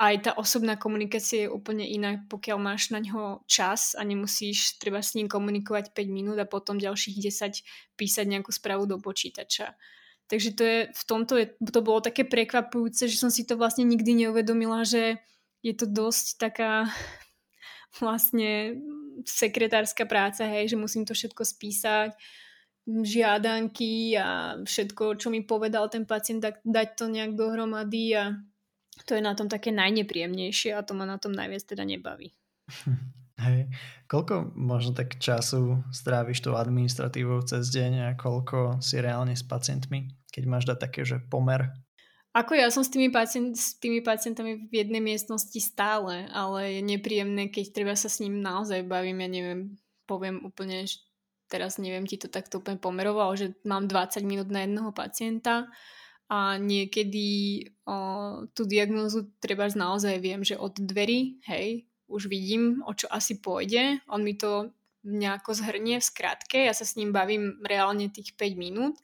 Aj tá osobná komunikácia je úplne iná, pokiaľ máš na ňo čas a nemusíš treba s ním komunikovať 5 minút a potom ďalších 10 písať nejakú správu do počítača. Takže to je, v tomto je, to bolo také prekvapujúce, že som si to vlastne nikdy neuvedomila, že je to dosť taká vlastne sekretárska práca, hej, že musím to všetko spísať, žiadanky a všetko, čo mi povedal ten pacient, tak dať to nejak dohromady a to je na tom také najnepríjemnejšie a to ma na tom najviac teda nebaví. Hej. Koľko možno tak času stráviš tou administratívou cez deň a koľko si reálne s pacientmi, keď máš dať také, že pomer? Ako ja som s tými, pacient, s tými pacientami v jednej miestnosti stále, ale je nepríjemné, keď treba sa s ním naozaj bavím, ja neviem, poviem úplne, že teraz neviem ti to takto úplne pomeroval, že mám 20 minút na jedného pacienta a niekedy o, tú diagnózu treba naozaj viem, že od dverí, hej, už vidím, o čo asi pôjde. On mi to nejako zhrnie v skratke, ja sa s ním bavím reálne tých 5 minút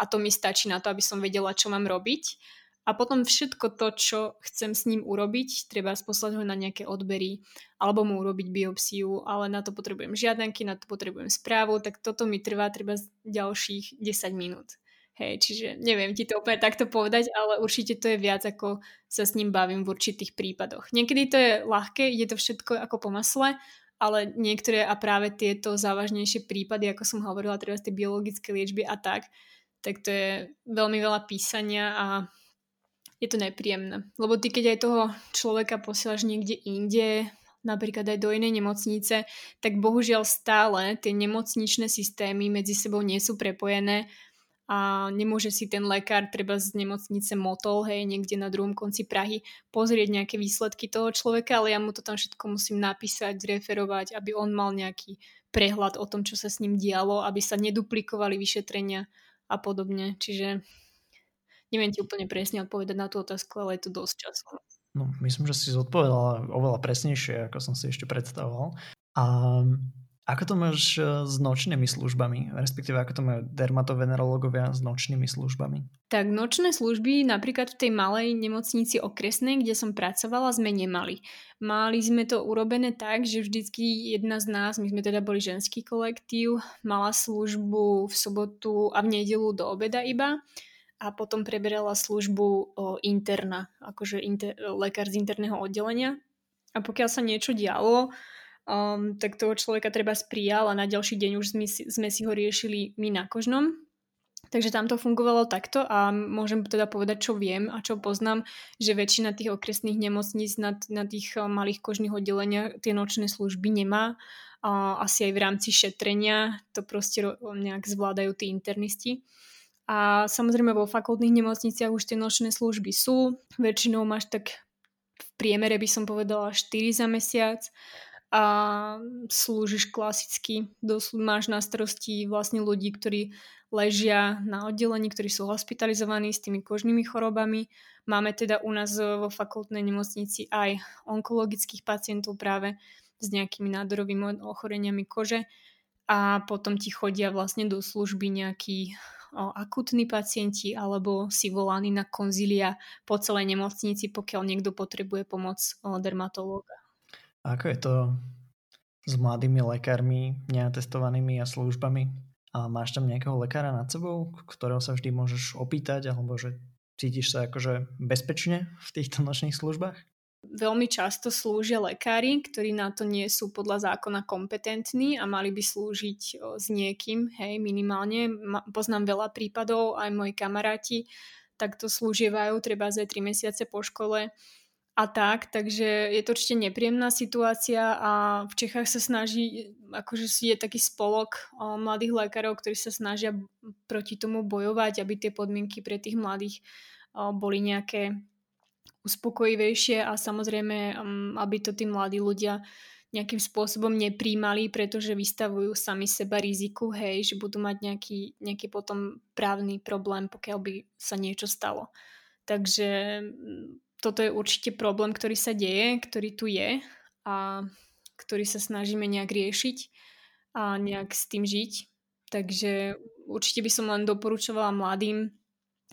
a to mi stačí na to, aby som vedela, čo mám robiť. A potom všetko to, čo chcem s ním urobiť, treba poslať ho na nejaké odbery alebo mu urobiť biopsiu, ale na to potrebujem žiadanky, na to potrebujem správu, tak toto mi trvá treba ďalších 10 minút. Hej, čiže neviem ti to úplne takto povedať, ale určite to je viac, ako sa s ním bavím v určitých prípadoch. Niekedy to je ľahké, ide to všetko ako po masle, ale niektoré a práve tieto závažnejšie prípady, ako som hovorila, treba z tej biologické liečby a tak, tak to je veľmi veľa písania a je to nepríjemné. Lebo ty, keď aj toho človeka posielaš niekde inde, napríklad aj do inej nemocnice, tak bohužiaľ stále tie nemocničné systémy medzi sebou nie sú prepojené a nemôže si ten lekár treba z nemocnice Motol, hej, niekde na druhom konci Prahy pozrieť nejaké výsledky toho človeka, ale ja mu to tam všetko musím napísať, zreferovať, aby on mal nejaký prehľad o tom, čo sa s ním dialo, aby sa neduplikovali vyšetrenia a podobne. Čiže neviem ti úplne presne odpovedať na tú otázku, ale je to dosť času. No, myslím, že si zodpovedala oveľa presnejšie, ako som si ešte predstavoval. A ako to máš e, s nočnými službami, respektíve ako to majú dermatovenerológovia s nočnými službami? Tak nočné služby napríklad v tej malej nemocnici okresnej, kde som pracovala, sme nemali. Mali sme to urobené tak, že vždycky jedna z nás, my sme teda boli ženský kolektív, mala službu v sobotu a v nedelu do obeda iba a potom preberala službu o interna, akože inter, lekár z interného oddelenia. A pokiaľ sa niečo dialo, um, tak toho človeka treba sprijal a na ďalší deň už sme si, sme si ho riešili my na kožnom. Takže tam to fungovalo takto a môžem teda povedať, čo viem a čo poznám, že väčšina tých okresných nemocníc na, na tých malých kožných oddeleniach tie nočné služby nemá. A asi aj v rámci šetrenia to proste nejak zvládajú tí internisti. A samozrejme vo fakultných nemocniciach už tie nočné služby sú. Väčšinou máš tak v priemere by som povedala 4 za mesiac a slúžiš klasicky. Dosl- máš na starosti vlastne ľudí, ktorí ležia na oddelení, ktorí sú hospitalizovaní s tými kožnými chorobami. Máme teda u nás vo fakultnej nemocnici aj onkologických pacientov práve s nejakými nádorovými ochoreniami kože a potom ti chodia vlastne do služby nejakí akutní pacienti alebo si volaní na konzília po celej nemocnici, pokiaľ niekto potrebuje pomoc dermatológa. Ako je to s mladými lekármi, neatestovanými a službami? A máš tam nejakého lekára nad sebou, ktorého sa vždy môžeš opýtať, alebo že cítiš sa akože bezpečne v týchto nočných službách? Veľmi často slúžia lekári, ktorí na to nie sú podľa zákona kompetentní a mali by slúžiť s niekým, hej, minimálne. Poznám veľa prípadov, aj moji kamaráti takto slúžievajú, treba za 3 mesiace po škole a tak, takže je to určite nepríjemná situácia a v Čechách sa snaží, akože je taký spolok mladých lekárov, ktorí sa snažia proti tomu bojovať, aby tie podmienky pre tých mladých boli nejaké uspokojivejšie a samozrejme, um, aby to tí mladí ľudia nejakým spôsobom nepríjmali, pretože vystavujú sami seba riziku, hej, že budú mať nejaký, nejaký potom právny problém, pokiaľ by sa niečo stalo. Takže toto je určite problém, ktorý sa deje, ktorý tu je a ktorý sa snažíme nejak riešiť a nejak s tým žiť. Takže určite by som len doporučovala mladým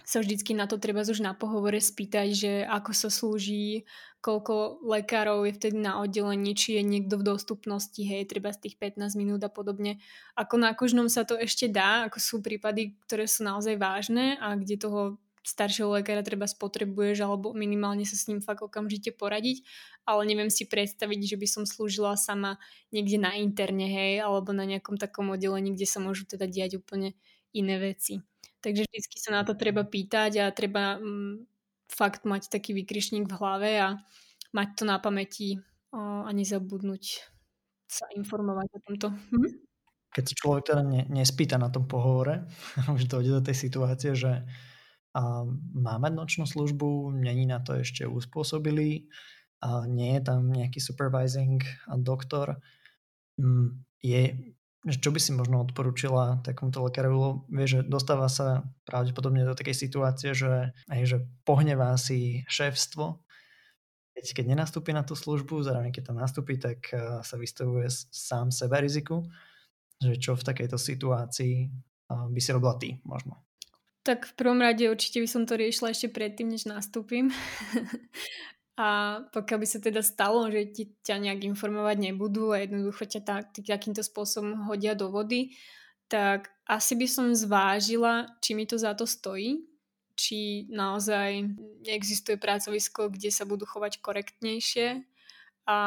sa vždycky na to treba už na pohovore spýtať, že ako sa slúži, koľko lekárov je vtedy na oddelení, či je niekto v dostupnosti, hej, treba z tých 15 minút a podobne. Ako na kožnom sa to ešte dá, ako sú prípady, ktoré sú naozaj vážne a kde toho staršieho lekára treba spotrebuješ alebo minimálne sa s ním fakt okamžite poradiť, ale neviem si predstaviť, že by som slúžila sama niekde na interne, hej, alebo na nejakom takom oddelení, kde sa môžu teda diať úplne iné veci. Takže vždy sa na to treba pýtať a treba mm, fakt mať taký vykrišník v hlave a mať to na pamäti a nezabudnúť sa informovať o tomto. Hm? Keď sa človek teda ne, nespýta na tom pohovore, už dojde do tej situácie, že a má mať nočnú službu, není na to ešte uspôsobili, a nie je tam nejaký supervising doktor. Mm, je, čo by si možno odporúčila takomuto lekárovi? Vie, že dostáva sa pravdepodobne do takej situácie, že, aj, že pohnevá si šéfstvo, keď, keď nenastúpi na tú službu, zároveň keď tam nastúpi, tak eh, sa vystavuje sám sebe riziku. Že čo v takejto situácii eh, by si robila ty možno? Tak v prvom rade určite by som to riešila ešte predtým, než nastúpim. a pokiaľ by sa teda stalo, že ti ťa nejak informovať nebudú a jednoducho ťa tak, takýmto spôsobom hodia do vody, tak asi by som zvážila, či mi to za to stojí, či naozaj existuje pracovisko, kde sa budú chovať korektnejšie. A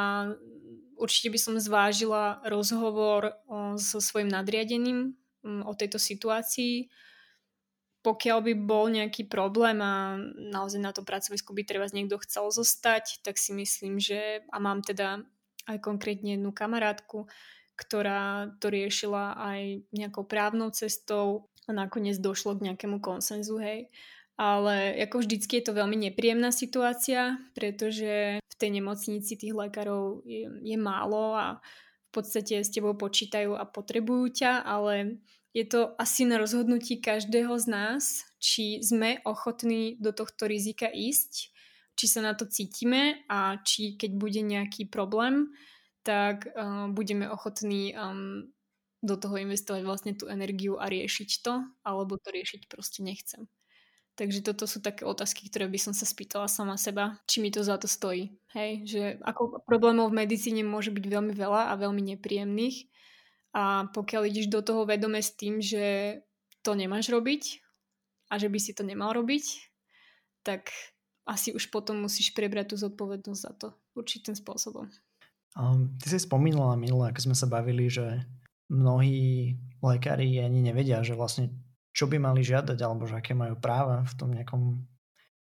určite by som zvážila rozhovor so svojim nadriadeným o tejto situácii, pokiaľ by bol nejaký problém a naozaj na to pracovisku by treba niekto chcel zostať, tak si myslím, že a mám teda aj konkrétne jednu kamarátku, ktorá to riešila aj nejakou právnou cestou a nakoniec došlo k nejakému konsenzu, hej. Ale ako vždycky je to veľmi nepríjemná situácia, pretože v tej nemocnici tých lekárov je, je málo a v podstate s tebou počítajú a potrebujú ťa, ale je to asi na rozhodnutí každého z nás, či sme ochotní do tohto rizika ísť, či sa na to cítime a či keď bude nejaký problém, tak uh, budeme ochotní um, do toho investovať vlastne tú energiu a riešiť to, alebo to riešiť proste nechcem. Takže toto sú také otázky, ktoré by som sa spýtala sama seba, či mi to za to stojí. Hej, že ako problémov v medicíne môže byť veľmi veľa a veľmi nepríjemných a pokiaľ ideš do toho vedome s tým, že to nemáš robiť a že by si to nemal robiť, tak asi už potom musíš prebrať tú zodpovednosť za to určitým spôsobom. Um, ty si spomínala minule, ako sme sa bavili, že mnohí lekári ani nevedia, že vlastne čo by mali žiadať, alebo že aké majú práva v tom nejakom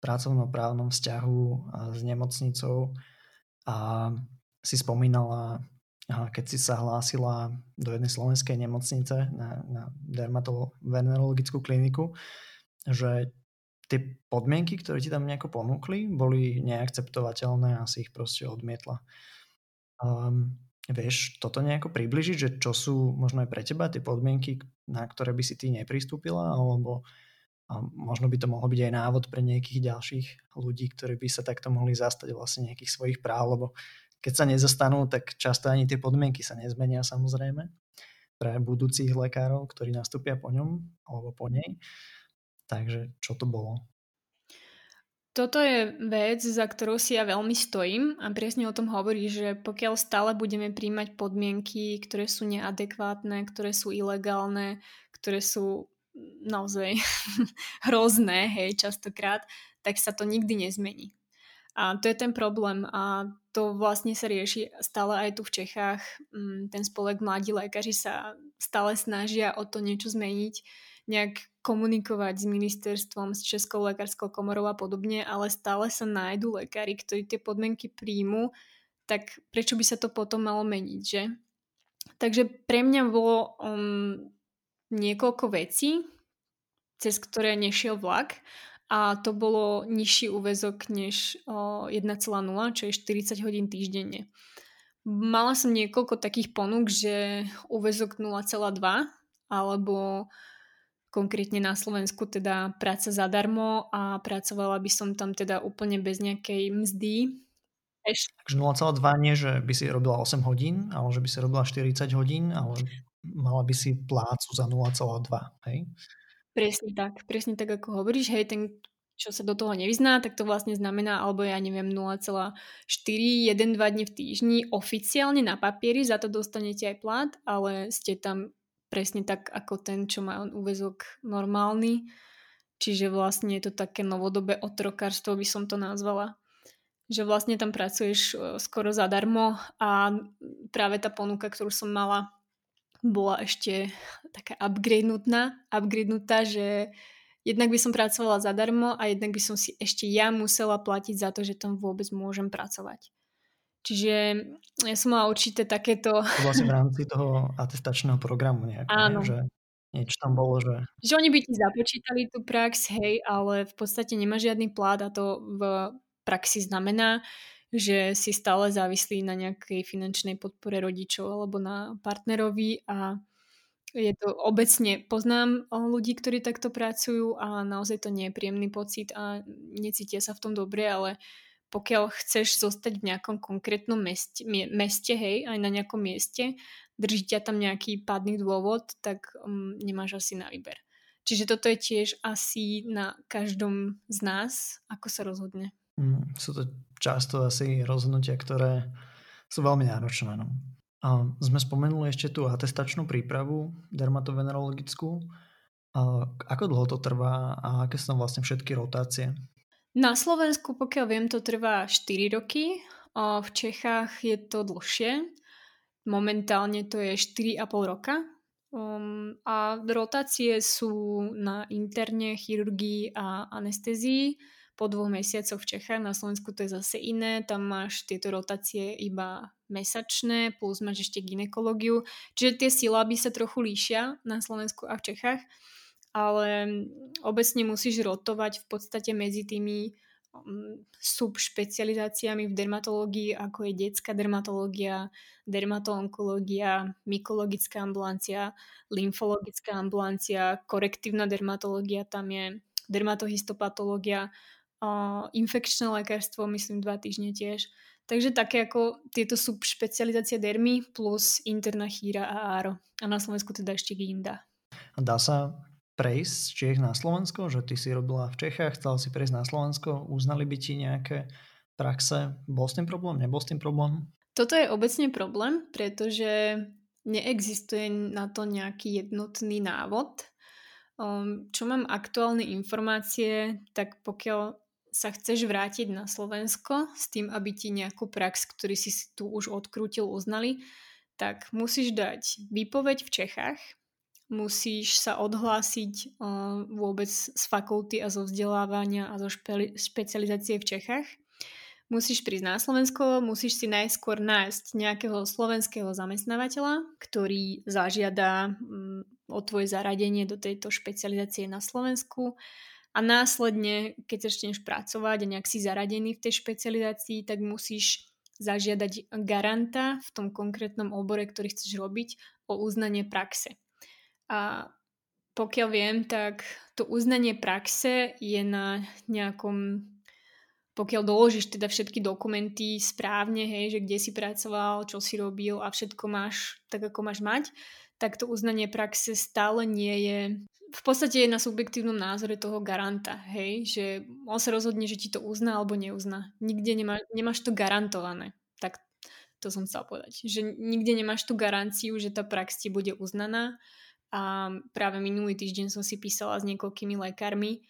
pracovnoprávnom vzťahu s nemocnicou. A si spomínala keď si sa hlásila do jednej slovenskej nemocnice na, na dermatologickú kliniku, že tie podmienky, ktoré ti tam nejako ponúkli, boli neakceptovateľné a si ich proste odmietla. Um, vieš toto nejako približiť, že čo sú možno aj pre teba tie podmienky, na ktoré by si ty nepristúpila, alebo a možno by to mohlo byť aj návod pre nejakých ďalších ľudí, ktorí by sa takto mohli zastať vlastne nejakých svojich práv, lebo keď sa nezastanú, tak často ani tie podmienky sa nezmenia samozrejme pre budúcich lekárov, ktorí nastúpia po ňom alebo po nej. Takže čo to bolo? Toto je vec, za ktorou si ja veľmi stojím a presne o tom hovorí, že pokiaľ stále budeme príjmať podmienky, ktoré sú neadekvátne, ktoré sú ilegálne, ktoré sú naozaj hrozné, hej, častokrát, tak sa to nikdy nezmení. A to je ten problém a to vlastne sa rieši stále aj tu v Čechách. Mm, ten spolek Mladí lékaři sa stále snažia o to niečo zmeniť, nejak komunikovať s ministerstvom, s Českou lekárskou komorou a podobne, ale stále sa nájdú lekári, ktorí tie podmienky príjmu, tak prečo by sa to potom malo meniť, že? Takže pre mňa bolo um, niekoľko vecí, cez ktoré nešiel vlak a to bolo nižší úvezok než 1,0, čo je 40 hodín týždenne. Mala som niekoľko takých ponúk, že úvezok 0,2 alebo konkrétne na Slovensku teda práca zadarmo a pracovala by som tam teda úplne bez nejakej mzdy. Takže 0,2 nie, že by si robila 8 hodín, ale že by si robila 40 hodín, ale mala by si plácu za 0,2, hej? Presne tak, presne tak ako hovoríš, hej, ten, čo sa do toho nevyzná, tak to vlastne znamená, alebo ja neviem, 0,4, 1-2 dní v týždni oficiálne na papieri, za to dostanete aj plat, ale ste tam presne tak ako ten, čo má on úvezok normálny. Čiže vlastne je to také novodobé otrokárstvo, by som to nazvala. Že vlastne tam pracuješ e, skoro zadarmo a práve tá ponuka, ktorú som mala bola ešte taká upgradenutá, upgradenutá, že jednak by som pracovala zadarmo a jednak by som si ešte ja musela platiť za to, že tam vôbec môžem pracovať. Čiže ja som mala určité takéto... To vlastne v rámci toho atestačného programu nejak, Áno. Ne? že niečo tam bolo, že... Že oni by ti započítali tú prax, hej, ale v podstate nemá žiadny plát a to v praxi znamená, že si stále závislí na nejakej finančnej podpore rodičov alebo na partnerovi a je to obecne, poznám ľudí, ktorí takto pracujú a naozaj to nie je príjemný pocit a necítia sa v tom dobre, ale pokiaľ chceš zostať v nejakom konkrétnom meste, meste hej, aj na nejakom mieste, drží ťa tam nejaký pádny dôvod, tak um, nemáš asi na výber. Čiže toto je tiež asi na každom z nás, ako sa rozhodne. Mm, sú to často asi rozhodnutia, ktoré sú veľmi náročné. No. A sme spomenuli ešte tú atestačnú prípravu dermatovenerologickú. A ako dlho to trvá a aké sú tam vlastne všetky rotácie? Na Slovensku, pokiaľ viem, to trvá 4 roky. V Čechách je to dlhšie. Momentálne to je 4,5 roka. Um, a rotácie sú na interne, chirurgii a anestezii po dvoch mesiacoch v Čechách. Na Slovensku to je zase iné. Tam máš tieto rotácie iba mesačné, plus máš ešte ginekológiu. Čiže tie silaby sa trochu líšia na Slovensku a v Čechách ale obecne musíš rotovať v podstate medzi tými mm, subšpecializáciami v dermatológii, ako je detská dermatológia, dermatoonkológia, mykologická ambulancia, lymfologická ambulancia, korektívna dermatológia, tam je dermatohistopatológia, infekčné lekárstvo, myslím dva týždne tiež. Takže také ako tieto subšpecializácie dermy plus interná chýra a áro. A na Slovensku teda ešte ginda. Dá sa prejsť z Čiech na Slovensko, že ty si robila v Čechách, chcela si prejsť na Slovensko, uznali by ti nejaké praxe, bol s tým problém, nebol s tým problém? Toto je obecne problém, pretože neexistuje na to nejaký jednotný návod. Um, čo mám aktuálne informácie, tak pokiaľ sa chceš vrátiť na Slovensko s tým, aby ti nejakú prax, ktorý si tu už odkrútil, uznali, tak musíš dať výpoveď v Čechách, musíš sa odhlásiť uh, vôbec z fakulty a zo vzdelávania a zo špe- špecializácie v Čechách. Musíš prísť na Slovensko, musíš si najskôr nájsť nejakého slovenského zamestnávateľa, ktorý zažiada um, o tvoje zaradenie do tejto špecializácie na Slovensku a následne, keď začneš pracovať a nejak si zaradený v tej špecializácii, tak musíš zažiadať garanta v tom konkrétnom obore, ktorý chceš robiť, o uznanie praxe. A pokiaľ viem, tak to uznanie praxe je na nejakom pokiaľ doložíš teda všetky dokumenty správne, hej, že kde si pracoval, čo si robil a všetko máš tak, ako máš mať, tak to uznanie praxe stále nie je v podstate je na subjektívnom názore toho garanta, hej, že on sa rozhodne, že ti to uzná alebo neuzná. Nikde nemá, nemáš to garantované. Tak to som chcela povedať. Že nikde nemáš tú garanciu, že tá prax ti bude uznaná a práve minulý týždeň som si písala s niekoľkými lekármi,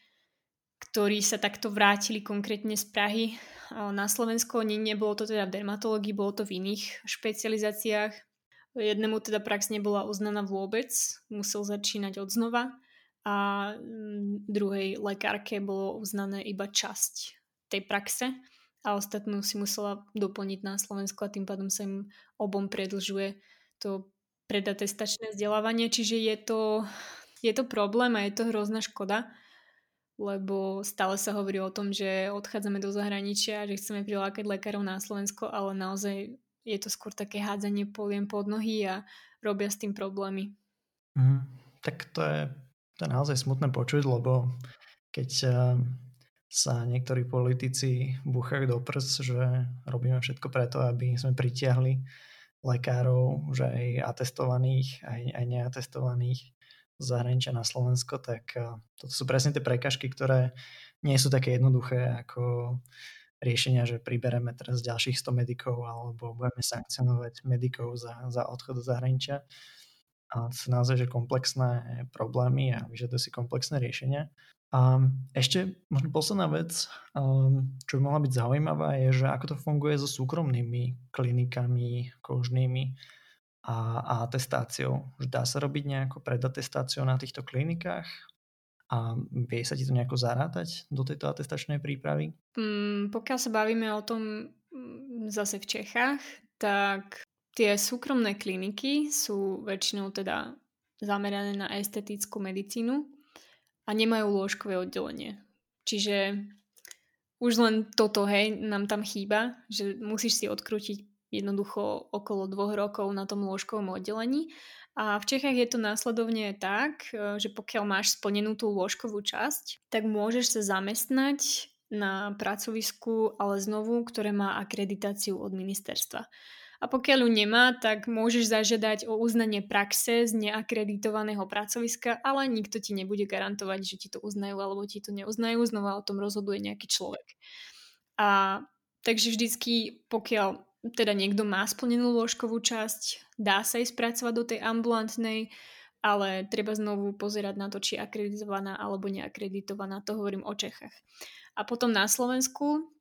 ktorí sa takto vrátili konkrétne z Prahy na Slovensko. Nie, nebolo to teda v dermatológii, bolo to v iných špecializáciách. Jednému teda prax nebola uznaná vôbec, musel začínať od znova a mm, druhej lekárke bolo uznané iba časť tej praxe a ostatnú si musela doplniť na Slovensku a tým pádom sa im obom predlžuje to predatestačné vzdelávanie, čiže je to, je to problém a je to hrozná škoda, lebo stále sa hovorí o tom, že odchádzame do zahraničia, že chceme prilákať lekárov na Slovensko, ale naozaj je to skôr také hádzanie poliem pod nohy a robia s tým problémy. Mm, tak to je, to je naozaj smutné počuť, lebo keď eh, sa niektorí politici búchajú do prs, že robíme všetko preto, aby sme pritiahli lekárov, že aj atestovaných, aj, aj neatestovaných z zahraničia na Slovensko, tak eh, toto sú presne tie prekažky, ktoré nie sú také jednoduché ako riešenia, že pribereme teraz ďalších 100 medikov alebo budeme sankcionovať medikov za, za odchod do zahraničia. A to sú naozaj že komplexné problémy a vyžadujú si komplexné riešenia. A ešte možno posledná vec, um, čo by mohla byť zaujímavá, je, že ako to funguje so súkromnými klinikami kožnými a, a atestáciou. Dá sa robiť nejako predatestáciou na týchto klinikách a vie sa ti to nejako zarátať do tejto atestačnej prípravy? Mm, pokiaľ sa bavíme o tom mm, zase v Čechách, tak tie súkromné kliniky sú väčšinou teda zamerané na estetickú medicínu a nemajú lôžkové oddelenie. Čiže už len toto, hej, nám tam chýba, že musíš si odkrútiť jednoducho okolo dvoch rokov na tom lôžkovom oddelení. A v Čechách je to následovne tak, e, že pokiaľ máš splnenú tú lôžkovú časť, tak môžeš sa zamestnať na pracovisku, ale znovu, ktoré má akreditáciu od ministerstva. A pokiaľ ju nemá, tak môžeš zažiadať o uznanie praxe z neakreditovaného pracoviska, ale nikto ti nebude garantovať, že ti to uznajú alebo ti to neuznajú. Znova o tom rozhoduje nejaký človek. A takže vždycky, pokiaľ teda niekto má splnenú lôžkovú časť, dá sa ísť pracovať do tej ambulantnej, ale treba znovu pozerať na to, či je akreditovaná alebo neakreditovaná. To hovorím o Čechách. A potom na Slovensku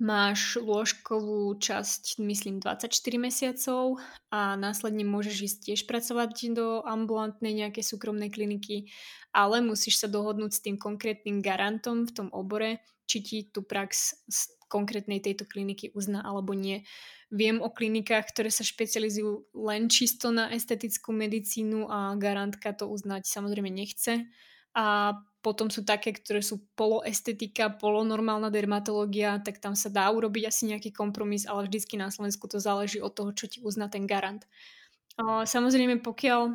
máš lôžkovú časť, myslím, 24 mesiacov a následne môžeš ísť tiež pracovať do ambulantnej nejakej súkromnej kliniky, ale musíš sa dohodnúť s tým konkrétnym garantom v tom obore, či ti tú prax konkrétnej tejto kliniky uzná alebo nie. Viem o klinikách, ktoré sa špecializujú len čisto na estetickú medicínu a garantka to uznať samozrejme nechce. A potom sú také, ktoré sú poloestetika, polonormálna dermatológia, tak tam sa dá urobiť asi nejaký kompromis, ale vždycky na Slovensku to záleží od toho, čo ti uzná ten garant. Samozrejme, pokiaľ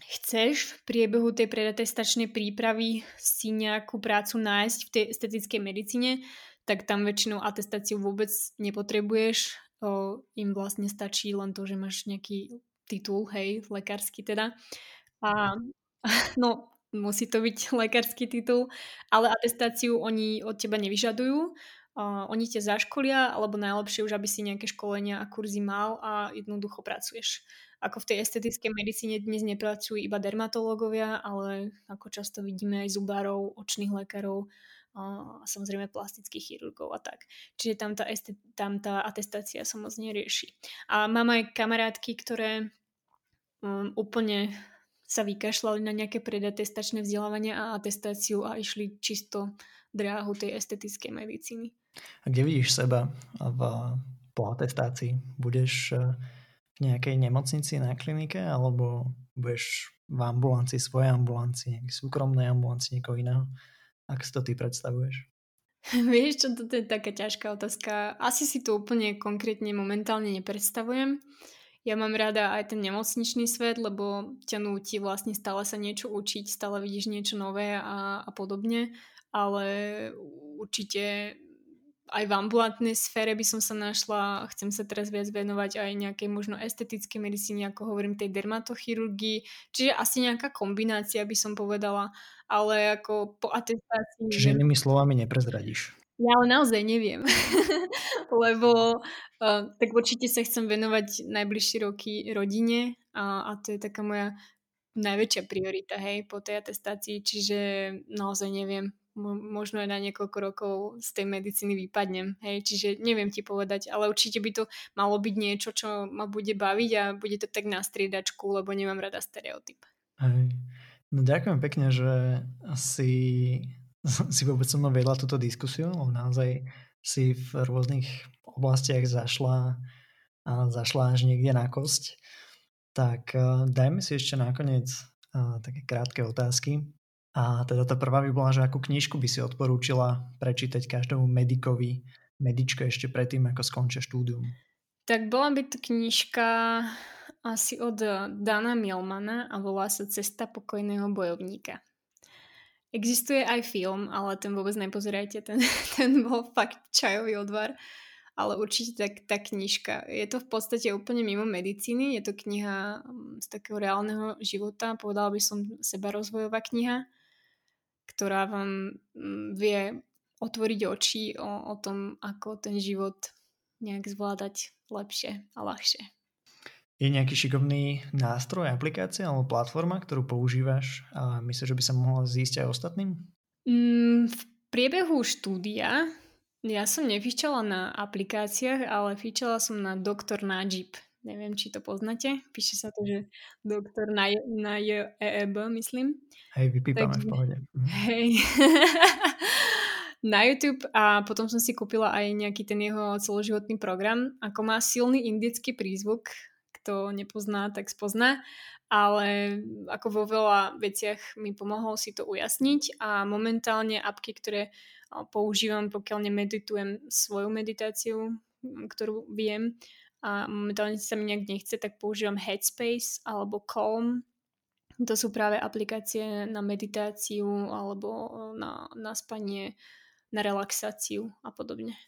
chceš v priebehu tej predatestačnej prípravy si nejakú prácu nájsť v tej estetickej medicíne, tak tam väčšinou atestáciu vôbec nepotrebuješ. O, im vlastne stačí len to, že máš nejaký titul, hej, lekársky teda. A no, musí to byť lekársky titul, ale atestáciu oni od teba nevyžadujú. Uh, oni ťa zaškolia, alebo najlepšie už, aby si nejaké školenia a kurzy mal a jednoducho pracuješ. Ako v tej estetickej medicíne dnes nepracujú iba dermatológovia, ale ako často vidíme aj zubárov, očných lekárov samozrejme plastických chirurgov a tak. Čiže tam tá, estet, tam tá atestácia sa moc nerieši. A mám aj kamarátky, ktoré um, úplne sa vykašľali na nejaké predatestačné vzdelávanie a atestáciu a išli čisto dráhu tej estetickej medicíny. A kde vidíš seba v, po atestácii? Budeš eh, v nejakej nemocnici na klinike alebo budeš v ambulancii, svojej ambulancii, nejakej súkromnej ambulancii, niekoho iného? Ak si to ty predstavuješ? Vieš čo, toto je taká ťažká otázka. Asi si to úplne konkrétne momentálne nepredstavujem. Ja mám rada aj ten nemocničný svet, lebo ťa núti vlastne stále sa niečo učiť, stále vidíš niečo nové a, a podobne, ale určite aj v ambulantnej sfére by som sa našla, chcem sa teraz viac venovať aj nejakej možno estetickej medicíne, ako hovorím, tej dermatochirurgii, čiže asi nejaká kombinácia by som povedala, ale ako po atestácii... Čiže inými slovami neprezradíš. Ja ale naozaj neviem, lebo uh, tak určite sa chcem venovať najbližšie roky rodine a, a to je taká moja najväčšia priorita, hej, po tej atestácii, čiže naozaj neviem, možno aj na niekoľko rokov z tej medicíny vypadnem, hej, čiže neviem ti povedať, ale určite by to malo byť niečo, čo ma bude baviť a bude to tak na striedačku, lebo nemám rada stereotyp. Hej. No ďakujem pekne, že si si vôbec so mnou vedla túto diskusiu, lebo naozaj si v rôznych oblastiach zašla, a zašla až niekde na kosť. Tak uh, dajme si ešte nakoniec uh, také krátke otázky. A teda tá prvá by bola, že akú knižku by si odporúčila prečítať každému medikovi, medičke ešte predtým, ako skončia štúdium? Tak bola by to knižka asi od Dana Milmana a volá sa Cesta pokojného bojovníka. Existuje aj film, ale ten vôbec nepozerajte, ten, ten bol fakt čajový odvar, ale určite tak, tá knižka. Je to v podstate úplne mimo medicíny, je to kniha mm, z takého reálneho života, povedala by som seba rozvojová kniha, ktorá vám mm, vie otvoriť oči o, o tom, ako ten život nejak zvládať lepšie a ľahšie. Je nejaký šikovný nástroj, aplikácia alebo platforma, ktorú používaš a myslíš, že by sa mohla zísť aj ostatným? Mm, v priebehu štúdia ja som nefičala na aplikáciách, ale fičala som na Doktor Najib. Neviem, či to poznáte. Píše sa to, že doktor na, na JEB, myslím. Hej, vypípame tak, v pohode. Mhm. Hej. na YouTube a potom som si kúpila aj nejaký ten jeho celoživotný program. Ako má silný indický prízvuk, kto nepozná, tak spozná, ale ako vo veľa veciach mi pomohol si to ujasniť a momentálne apky, ktoré používam, pokiaľ nemeditujem svoju meditáciu, ktorú viem a momentálne sa mi nejak nechce, tak používam Headspace alebo Calm. To sú práve aplikácie na meditáciu alebo na, na spanie na relaxáciu a podobne.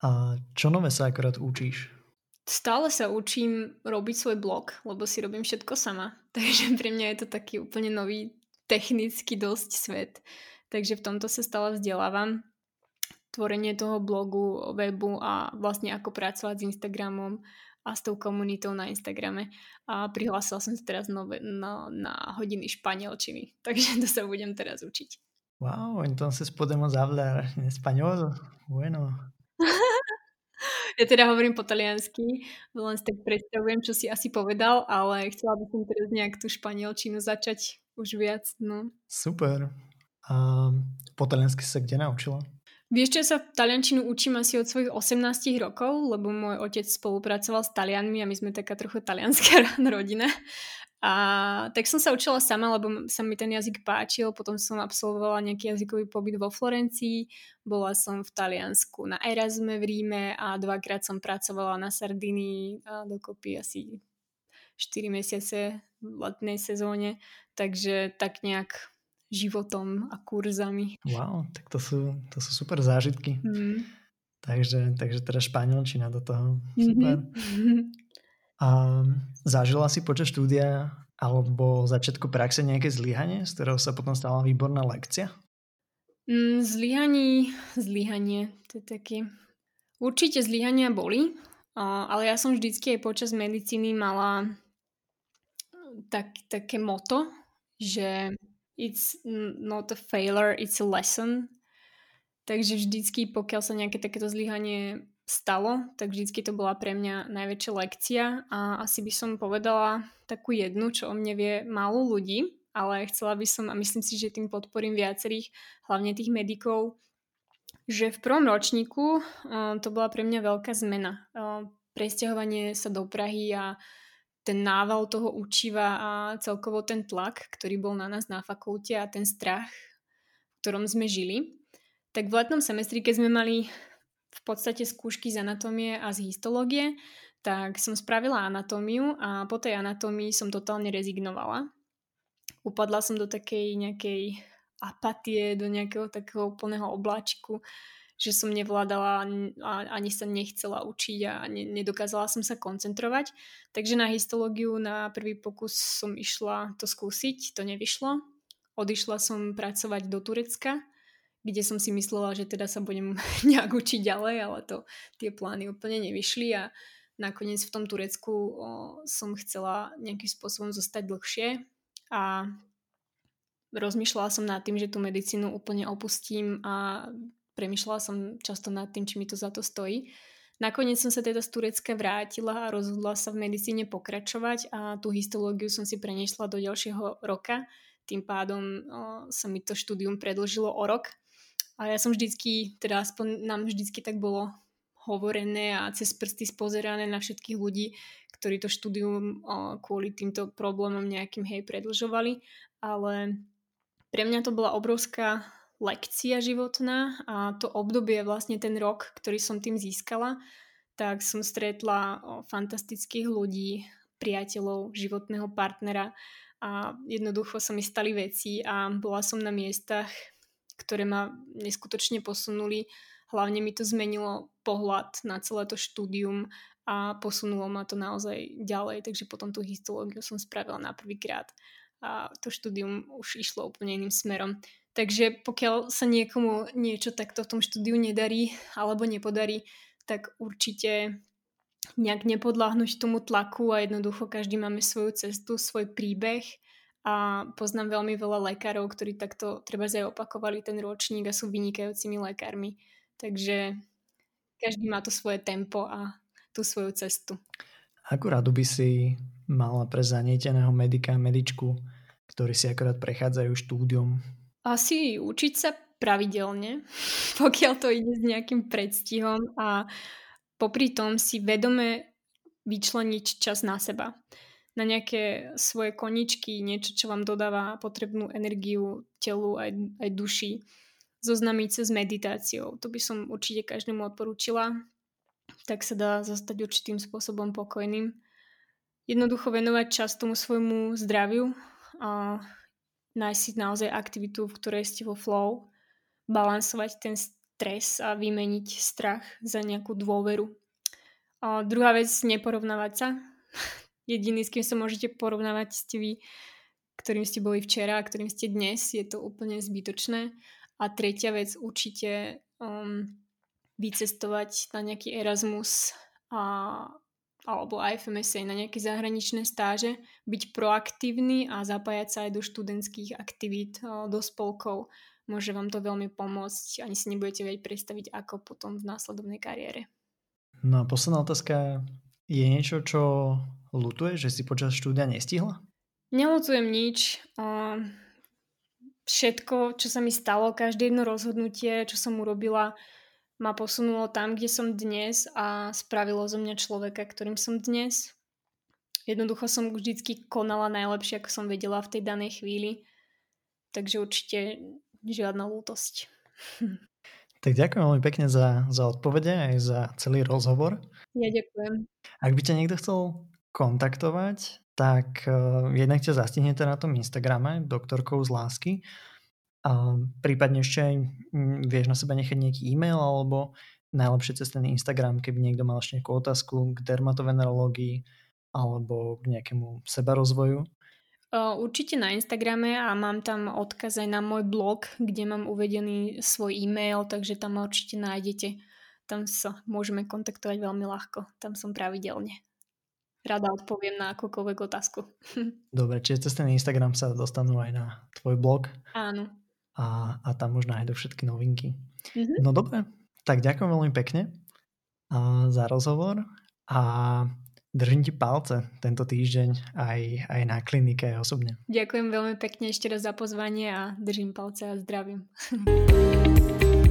A čo nové sa akorát učíš? Stále sa učím robiť svoj blog, lebo si robím všetko sama. Takže pre mňa je to taký úplne nový technicky dosť svet. Takže v tomto sa stále vzdelávam. Tvorenie toho blogu, webu a vlastne ako pracovať s Instagramom a s tou komunitou na Instagrame. A prihlásila som sa teraz nové, na, na hodiny španielčiny, takže to sa budem teraz učiť. Wow, entonces podemos hablar en español. Bueno. ja teda hovorím po taliansky, len si tak predstavujem, čo si asi povedal, ale chcela by som teraz nejak tú španielčinu začať už viac. No. Super. A po taliansky sa kde naučila? Vieš čo, sa taliančinu učím asi od svojich 18 rokov, lebo môj otec spolupracoval s Talianmi a my sme taká trochu talianská rodina. A tak som sa učila sama, lebo sa mi ten jazyk páčil. Potom som absolvovala nejaký jazykový pobyt vo Florencii. Bola som v Taliansku na Erasme v Ríme a dvakrát som pracovala na Sardinii a dokopy asi 4 mesiace v letnej sezóne. Takže tak nejak životom a kurzami. Wow, tak to sú, to sú super zážitky. Mm. Takže, takže teda španielčina do toho. Super. Mm-hmm. A zažila si počas štúdia alebo začiatku praxe nejaké zlyhanie, z ktorého sa potom stala výborná lekcia? Mm, zlyhaní, zlyhanie, to je taký... Určite zlyhania boli, ale ja som vždycky aj počas medicíny mala tak, také moto, že it's not a failure, it's a lesson. Takže vždycky, pokiaľ sa nejaké takéto zlyhanie stalo, tak vždycky to bola pre mňa najväčšia lekcia a asi by som povedala takú jednu, čo o mne vie málo ľudí, ale chcela by som a myslím si, že tým podporím viacerých, hlavne tých medikov, že v prvom ročníku uh, to bola pre mňa veľká zmena. Uh, presťahovanie sa do Prahy a ten nával toho učiva a celkovo ten tlak, ktorý bol na nás na fakulte a ten strach, v ktorom sme žili. Tak v letnom semestri, keď sme mali v podstate skúšky z anatómie a z histológie, tak som spravila anatómiu a po tej anatómii som totálne rezignovala. Upadla som do takej nejakej apatie, do nejakého takého úplného obláčiku, že som nevládala a ani sa nechcela učiť a nedokázala som sa koncentrovať. Takže na histológiu na prvý pokus som išla to skúsiť, to nevyšlo. Odišla som pracovať do Turecka, kde som si myslela, že teda sa budem nejak učiť ďalej, ale to tie plány úplne nevyšli a nakoniec v tom Turecku o, som chcela nejakým spôsobom zostať dlhšie a rozmýšľala som nad tým, že tú medicínu úplne opustím a premyšľala som často nad tým, či mi to za to stojí. Nakoniec som sa teda z Turecka vrátila a rozhodla sa v medicíne pokračovať a tú histológiu som si preniesla do ďalšieho roka. Tým pádom o, sa mi to štúdium predlžilo o rok a ja som vždycky, teda aspoň nám vždycky tak bolo hovorené a cez prsty spozerané na všetkých ľudí, ktorí to štúdium kvôli týmto problémom nejakým hej predlžovali, ale pre mňa to bola obrovská lekcia životná a to obdobie, vlastne ten rok, ktorý som tým získala, tak som stretla fantastických ľudí, priateľov, životného partnera a jednoducho sa mi stali veci a bola som na miestach, ktoré ma neskutočne posunuli. Hlavne mi to zmenilo pohľad na celé to štúdium a posunulo ma to naozaj ďalej, takže potom tú histológiu som spravila na prvýkrát a to štúdium už išlo úplne iným smerom. Takže pokiaľ sa niekomu niečo takto v tom štúdiu nedarí alebo nepodarí, tak určite nejak nepodláhnuť tomu tlaku a jednoducho každý máme svoju cestu, svoj príbeh a poznám veľmi veľa lekárov, ktorí takto treba aj opakovali ten ročník a sú vynikajúcimi lekármi. Takže každý má to svoje tempo a tú svoju cestu. Akú radu by si mala pre zanieteného medika, medičku, ktorí si akorát prechádzajú štúdium? Asi učiť sa pravidelne, pokiaľ to ide s nejakým predstihom a popri tom si vedome vyčleniť čas na seba. Na nejaké svoje koničky, niečo, čo vám dodáva potrebnú energiu telu aj, aj duši. Zoznamiť sa s meditáciou. To by som určite každému odporúčila. Tak sa dá zostať určitým spôsobom pokojným. Jednoducho venovať čas tomu svojmu zdraviu a nájsť si naozaj aktivitu, v ktorej ste vo flow, balansovať ten stres a vymeniť strach za nejakú dôveru. A druhá vec, neporovnávať sa. Jediný, s kým sa môžete porovnávať, ste vy, ktorým ste boli včera a ktorým ste dnes. Je to úplne zbytočné. A tretia vec, určite um, vycestovať na nejaký Erasmus a alebo aj FMSA na nejaké zahraničné stáže, byť proaktívny a zapájať sa aj do študentských aktivít, do spolkov. Môže vám to veľmi pomôcť, ani si nebudete vedieť predstaviť, ako potom v následovnej kariére. No a posledná otázka. Je niečo, čo lutuje, že si počas štúdia nestihla? Nelutujem nič. Všetko, čo sa mi stalo, každé jedno rozhodnutie, čo som urobila, ma posunulo tam, kde som dnes a spravilo zo mňa človeka, ktorým som dnes. Jednoducho som vždycky konala najlepšie, ako som vedela v tej danej chvíli. Takže určite žiadna lútosť. Tak ďakujem veľmi pekne za, za odpovede aj za celý rozhovor. Ja ďakujem. Ak by ťa niekto chcel kontaktovať, tak uh, jednak ťa zastihnete na tom Instagrame doktorkou z lásky a prípadne ešte aj mm, vieš na seba nechať nejaký e-mail alebo najlepšie cez ten Instagram, keby niekto mal ešte nejakú otázku k dermatovenerológii alebo k nejakému sebarozvoju. Určite na Instagrame a mám tam odkaz aj na môj blog, kde mám uvedený svoj e-mail, takže tam ma určite nájdete. Tam sa môžeme kontaktovať veľmi ľahko. Tam som pravidelne. Rada odpoviem na akúkoľvek otázku. Dobre, čiže cez ten Instagram sa dostanú aj na tvoj blog. Áno a, a tam už nájdu všetky novinky. Mm-hmm. No dobre, tak ďakujem veľmi pekne a, za rozhovor a držím ti palce tento týždeň aj, aj na klinike aj osobne. Ďakujem veľmi pekne ešte raz za pozvanie a držím palce a zdravím.